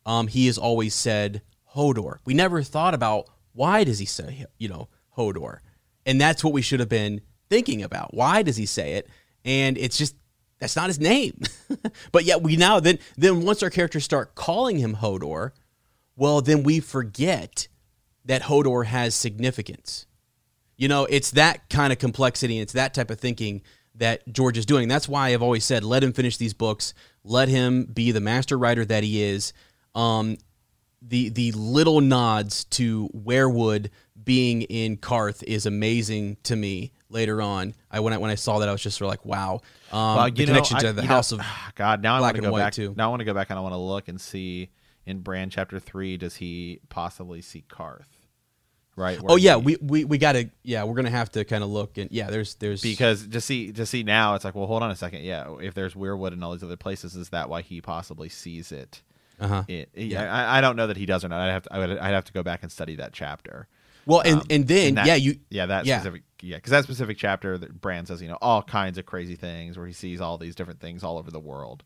um, he has always said Hodor. We never thought about Why does he say, you know, Hodor? And that's what we should have been thinking about. Why does he say it? And it's just that's not his name. but yet we now then then once our characters start calling him Hodor, well then we forget that Hodor has significance. You know, it's that kind of complexity, and it's that type of thinking that George is doing. That's why I've always said, let him finish these books, let him be the master writer that he is. Um, the the little nods to Weirwood being in Qarth is amazing to me. Later on, I when I when I saw that, I was just sort of like, wow. Um, Well, the know, connection I- to the you know, House of God. Now I want to go back. too. Now I want to go back and I want to look and see in Bran chapter three. Does he possibly see Qarth? Right. Oh yeah, he- we we, we got to yeah, we're gonna have to kind of look and yeah, there's there's because to see to see now it's like well hold on a second yeah if there's Weirwood and all these other places is that why he possibly sees it uh-huh. it, Yeah. I, I don't know that he does or not I'd have to, I would, I'd have to go back and study that chapter Well, and Um, and then and that- yeah, you yeah that Yeah. specific yeah because that specific chapter that Bran says you know all kinds of crazy things where he sees all these different things all over the world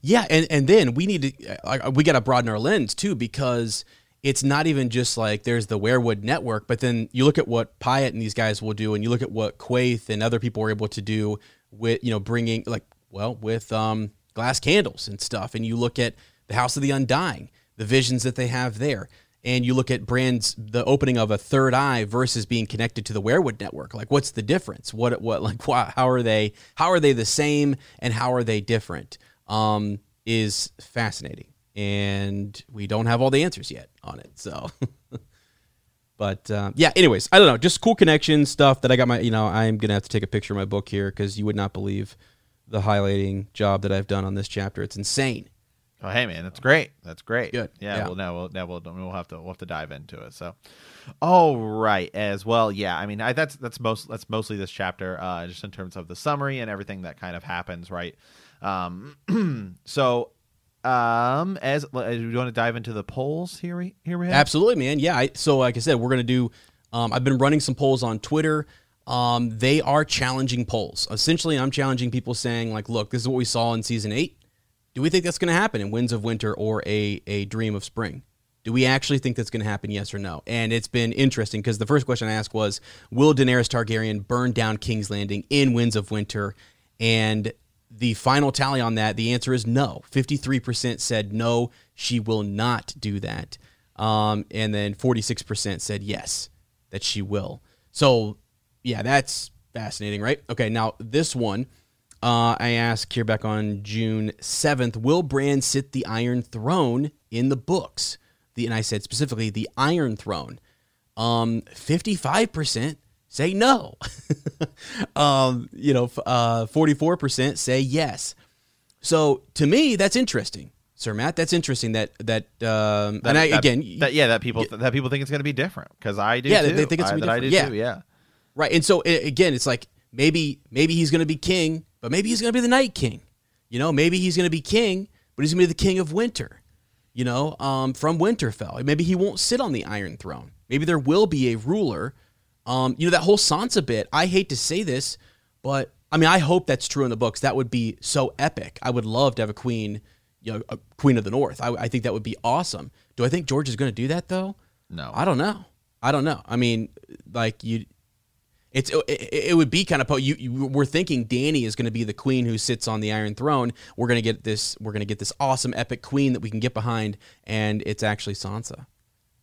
Yeah, and and then we need to uh, we got to broaden our lens too because it's not even just like there's the weirwood network, but then you look at what Pyat and these guys will do, and you look at what Quaithe and other people were able to do with you know bringing like well with um, glass candles and stuff, and you look at the House of the Undying, the visions that they have there. And you look at Bran's, the opening of a third eye versus being connected to the weirwood network. Like, what's the difference? What, what, like, why, how are they? How are they the same, and how are they different? Um, is fascinating, and we don't have all the answers yet on it. So, but um, yeah. Anyways, I don't know, just cool connection stuff that I got my. You know, I'm gonna have to take a picture of my book here because you would not believe the highlighting job that I've done on this chapter. It's insane. Oh, hey man, that's great. That's great. Good. Yeah. Yeah. Well, now we'll now we'll we'll have to we'll have to dive into it. So, all right, as well. Yeah. I mean, I, that's that's most that's mostly this chapter, uh, just in terms of the summary and everything that kind of happens, right? Um, so, um, as do you want to dive into the polls here? We here we have. Absolutely, man. Yeah. I, so, like I said, we're gonna do. Um, I've been running some polls on Twitter. Um, they are challenging polls. Essentially, I'm challenging people saying, like, look, this is what we saw in season eight. Do we think that's going to happen in Winds of Winter or a a Dream of Spring? Do we actually think that's going to happen? Yes or no? And it's been interesting because the first question I asked was, will Daenerys Targaryen burn down King's Landing in Winds of Winter? And the final tally on that, the answer is no. 53% said no, she will not do that. Um, and then 46% said yes, that she will. So, yeah, that's fascinating, right? Okay, now this one, uh, I asked here back on June 7th, will Bran sit the Iron Throne in the books? The, and I said specifically the Iron Throne. Um, 55% say no. um, you know, uh, 44% say yes. So to me, that's interesting, Sir Matt. That's interesting that, that, um, That- and I, that- again, that yeah, that people that people think it's going to be different because I do. Yeah, too. they- they think it's I, gonna be that I do different. too. Yeah. Yeah. Right. And so again, it's like maybe maybe he's going to be king, but maybe he's going to be the night king. You know, maybe he's going to be king, but he's going to be the king of winter. You know, um, from Winterfell. Maybe he won't sit on the Iron Throne. Maybe there will be a ruler. Um, you know, that whole Sansa bit. I hate to say this, but I mean, I hope that's true in the books. That would be so epic. I would love to have a queen, you know, a queen of the North. I, I think that would be awesome. Do I think George is going to do that though? No. I don't know. I don't know. I mean, like you, it's it, it would be kind of po- you, you. We're thinking Danny is going to be the queen who sits on the Iron Throne. We're going to get this. We're going to get this awesome epic queen that we can get behind, and it's actually Sansa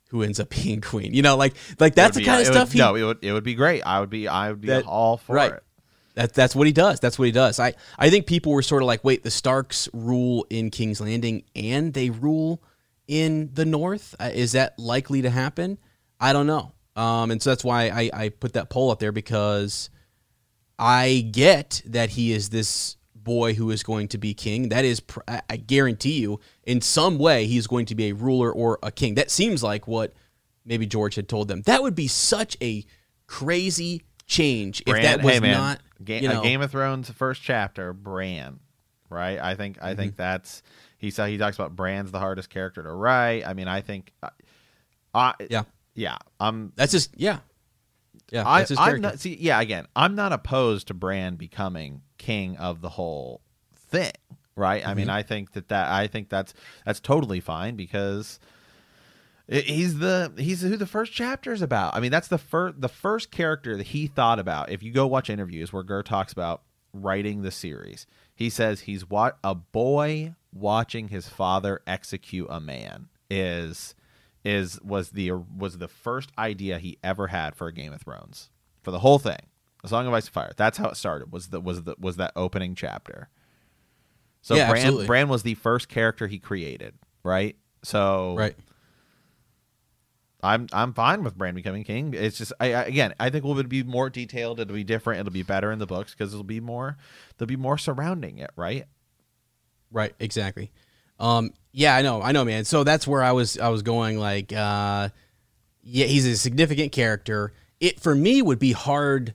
who ends up being queen. You know, like like that's the would kind of stuff. Would, he, no, it would it would be great. I would be I would be That- all for right. it. That, that's what he does. That's what he does. I, I think people were sort of like, wait, the Starks rule in King's Landing and they rule in the North. Uh, is that likely to happen? I don't know. Um, and so that's why I, I put that poll up there because I get that he is this boy who is going to be king. That is, I guarantee you, in some way, he's going to be a ruler or a king. That seems like what maybe George had told them. That would be such a crazy change if Bran, that was hey man, not. Ga- you know, Game of Thrones first chapter, Bran, right? I think I Mm-hmm. think that's he saw he talks about Bran's the hardest character to write. I mean, I think, I Yeah. yeah, I'm That's just yeah, yeah. I, I'm not see yeah again I'm not opposed to Bran becoming king of the whole thing right I mean Mm-hmm. I think that that I think that's that's totally fine because He's the he's who the first chapter is about. I mean, that's the first the first character that he thought about. If you go watch interviews where Gurr talks about writing the series, he says he's what a boy watching his father execute a man is is was the was the first idea he ever had for a Game of Thrones for the whole thing. A Song of Ice and Fire. That's how it started. Was the was the was that opening chapter. So Yeah, Bran absolutely. Bran was the first character he created, right? So Right. I'm I'm fine with Bran becoming king. It's just I, I again I think it'll be more detailed. It'll be different. It'll be better in the books because it'll be more there'll be more surrounding it, right? Right, exactly. Um, yeah, I know, I know, man. So that's where I was, I was going. Like, uh, yeah, he's a significant character. It for me would be hard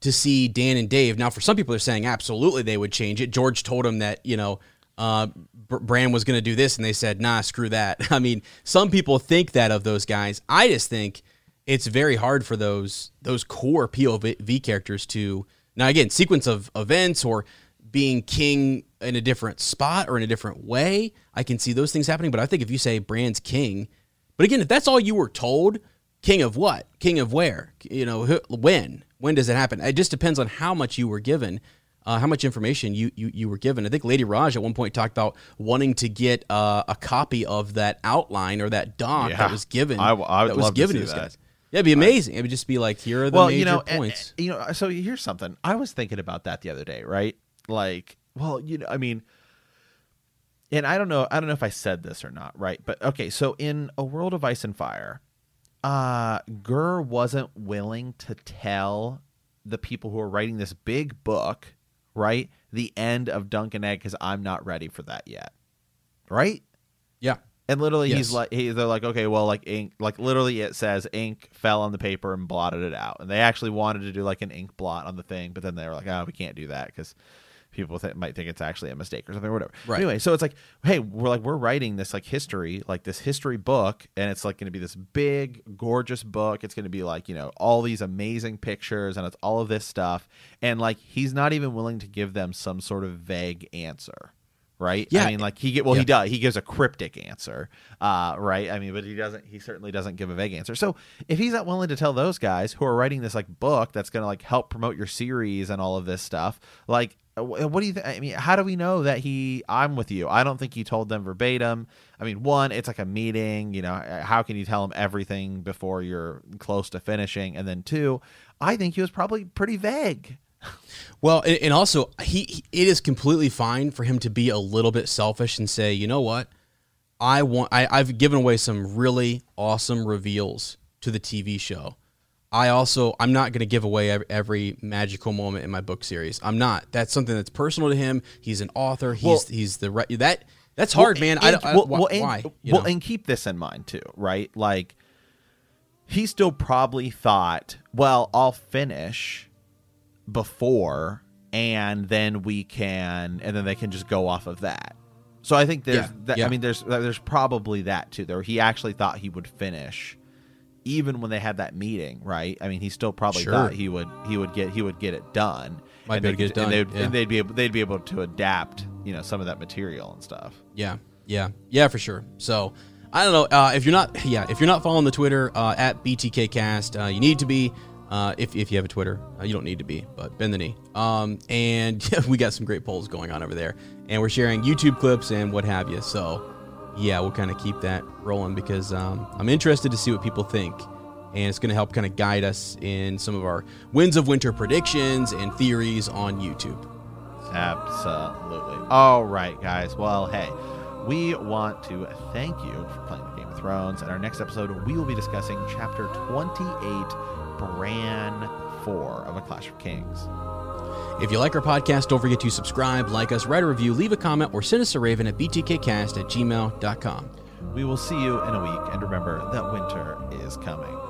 to see Dan and Dave. Now, for some people, they're saying absolutely they would change it. George told him that you know, uh, Br- Bran was going to do this, and they said, "Nah, screw that." I mean, some people think that of those guys. I just think it's very hard for those those core POV characters to now again sequence of events or being king in a different spot or in a different way. I can see those things happening, but I think if you say Bran's king, but again, if that's all you were told, king of what? King of where? You know, who, when? When does it happen? It just depends on how much you were given, uh, how much information you, you you were given. I think Lady Raj at one point talked about wanting to get uh, a copy of that outline or that doc Yeah. that was given. I I would that was love to given see those that. guys. Yeah, it'd be amazing. it would just be like, here are the well, major you know, and- points. you know. So here's something. I was thinking about that the other day, right? Like, well, you know, I mean, and I don't know, I don't know if I said this or not, right? But okay, so in a world of ice and fire, uh, Gurr wasn't willing to tell the people who are writing this big book, right, the end of Dunk and Egg because I'm not ready for that yet, right? yeah. And literally, he's like, he, they're like, okay, well, like ink, like literally, it says ink fell on the paper and blotted it out. And they actually wanted to do like an ink blot on the thing, but then they were like, oh, we can't do that because people th- might think it's actually a mistake or something or whatever. Right. Anyway, so it's like, hey, we're like, we're writing this like history, like this history book, and it's like going to be this big, gorgeous book. It's going to be like, you know, all these amazing pictures and it's all of this stuff. And like, he's not even willing to give them some sort of vague answer right? Yeah. I mean, like he get well, Yeah. he does. He gives a cryptic answer, uh, right? I mean, but he doesn't. He certainly doesn't give a vague answer. So if he's not willing to tell those guys who are writing this like book that's going to like help promote your series and all of this stuff, like. Uh, wh- What do you think? I mean, how do we know that he? I'm with you. I don't think he told them verbatim. I mean, one, it's like a meeting. You know, uh, how can you tell them everything before you're close to finishing? And then two, I think he was probably pretty vague. Well, and, and also he, he it is completely fine for him to be a little bit selfish and say, you know what, I want I, I've given away some really awesome reveals to the TV show. I also I'm not going to give away every, magical moment in my book series. I'm not. That's something that's personal to him. He's an author. He's Well- he's the right that that's hard, Well, man. and- I, don't- I, well, why? well, and, why, well, know? and keep this in mind too, right? Like, he still probably thought, well, I'll finish before, and then we can, and then they can just go off of that. So I think there's, Yeah, that, yeah. I mean, there's, there's probably that too. There, he actually thought he would finish, even when they had that meeting, right? I mean, he still probably Sure. thought he would, he would get, he would get it done. Might and be able they to get it could- and done, they'd, yeah. and they'd be able, they'd be able to adapt, you know, some of that material and stuff. Yeah, yeah, yeah, for sure. So I don't know uh, if you're not, yeah, if you're not following the Twitter uh, at BTKcast, uh, you need to be. Uh, if, if you have a Twitter, uh, you don't need to be, but bend the knee. Um, and we got some great polls going on over there, and we're sharing YouTube clips and what have you. So yeah, we'll kind of keep that rolling because um, I'm interested to see what people think, and it's going to help kind of guide us in some of our Winds of Winter predictions and theories on YouTube. Absolutely. All right, guys. Well, hey, we want to thank you for playing the Game of Thrones. In our next episode, we will be discussing Chapter 28, Bran 4 of A Clash of Kings. If you like our podcast, don't forget to subscribe, like us, write a review, leave a comment, or send us a raven at btkcast at gmail.com. We will see you in a week, and remember that winter is coming.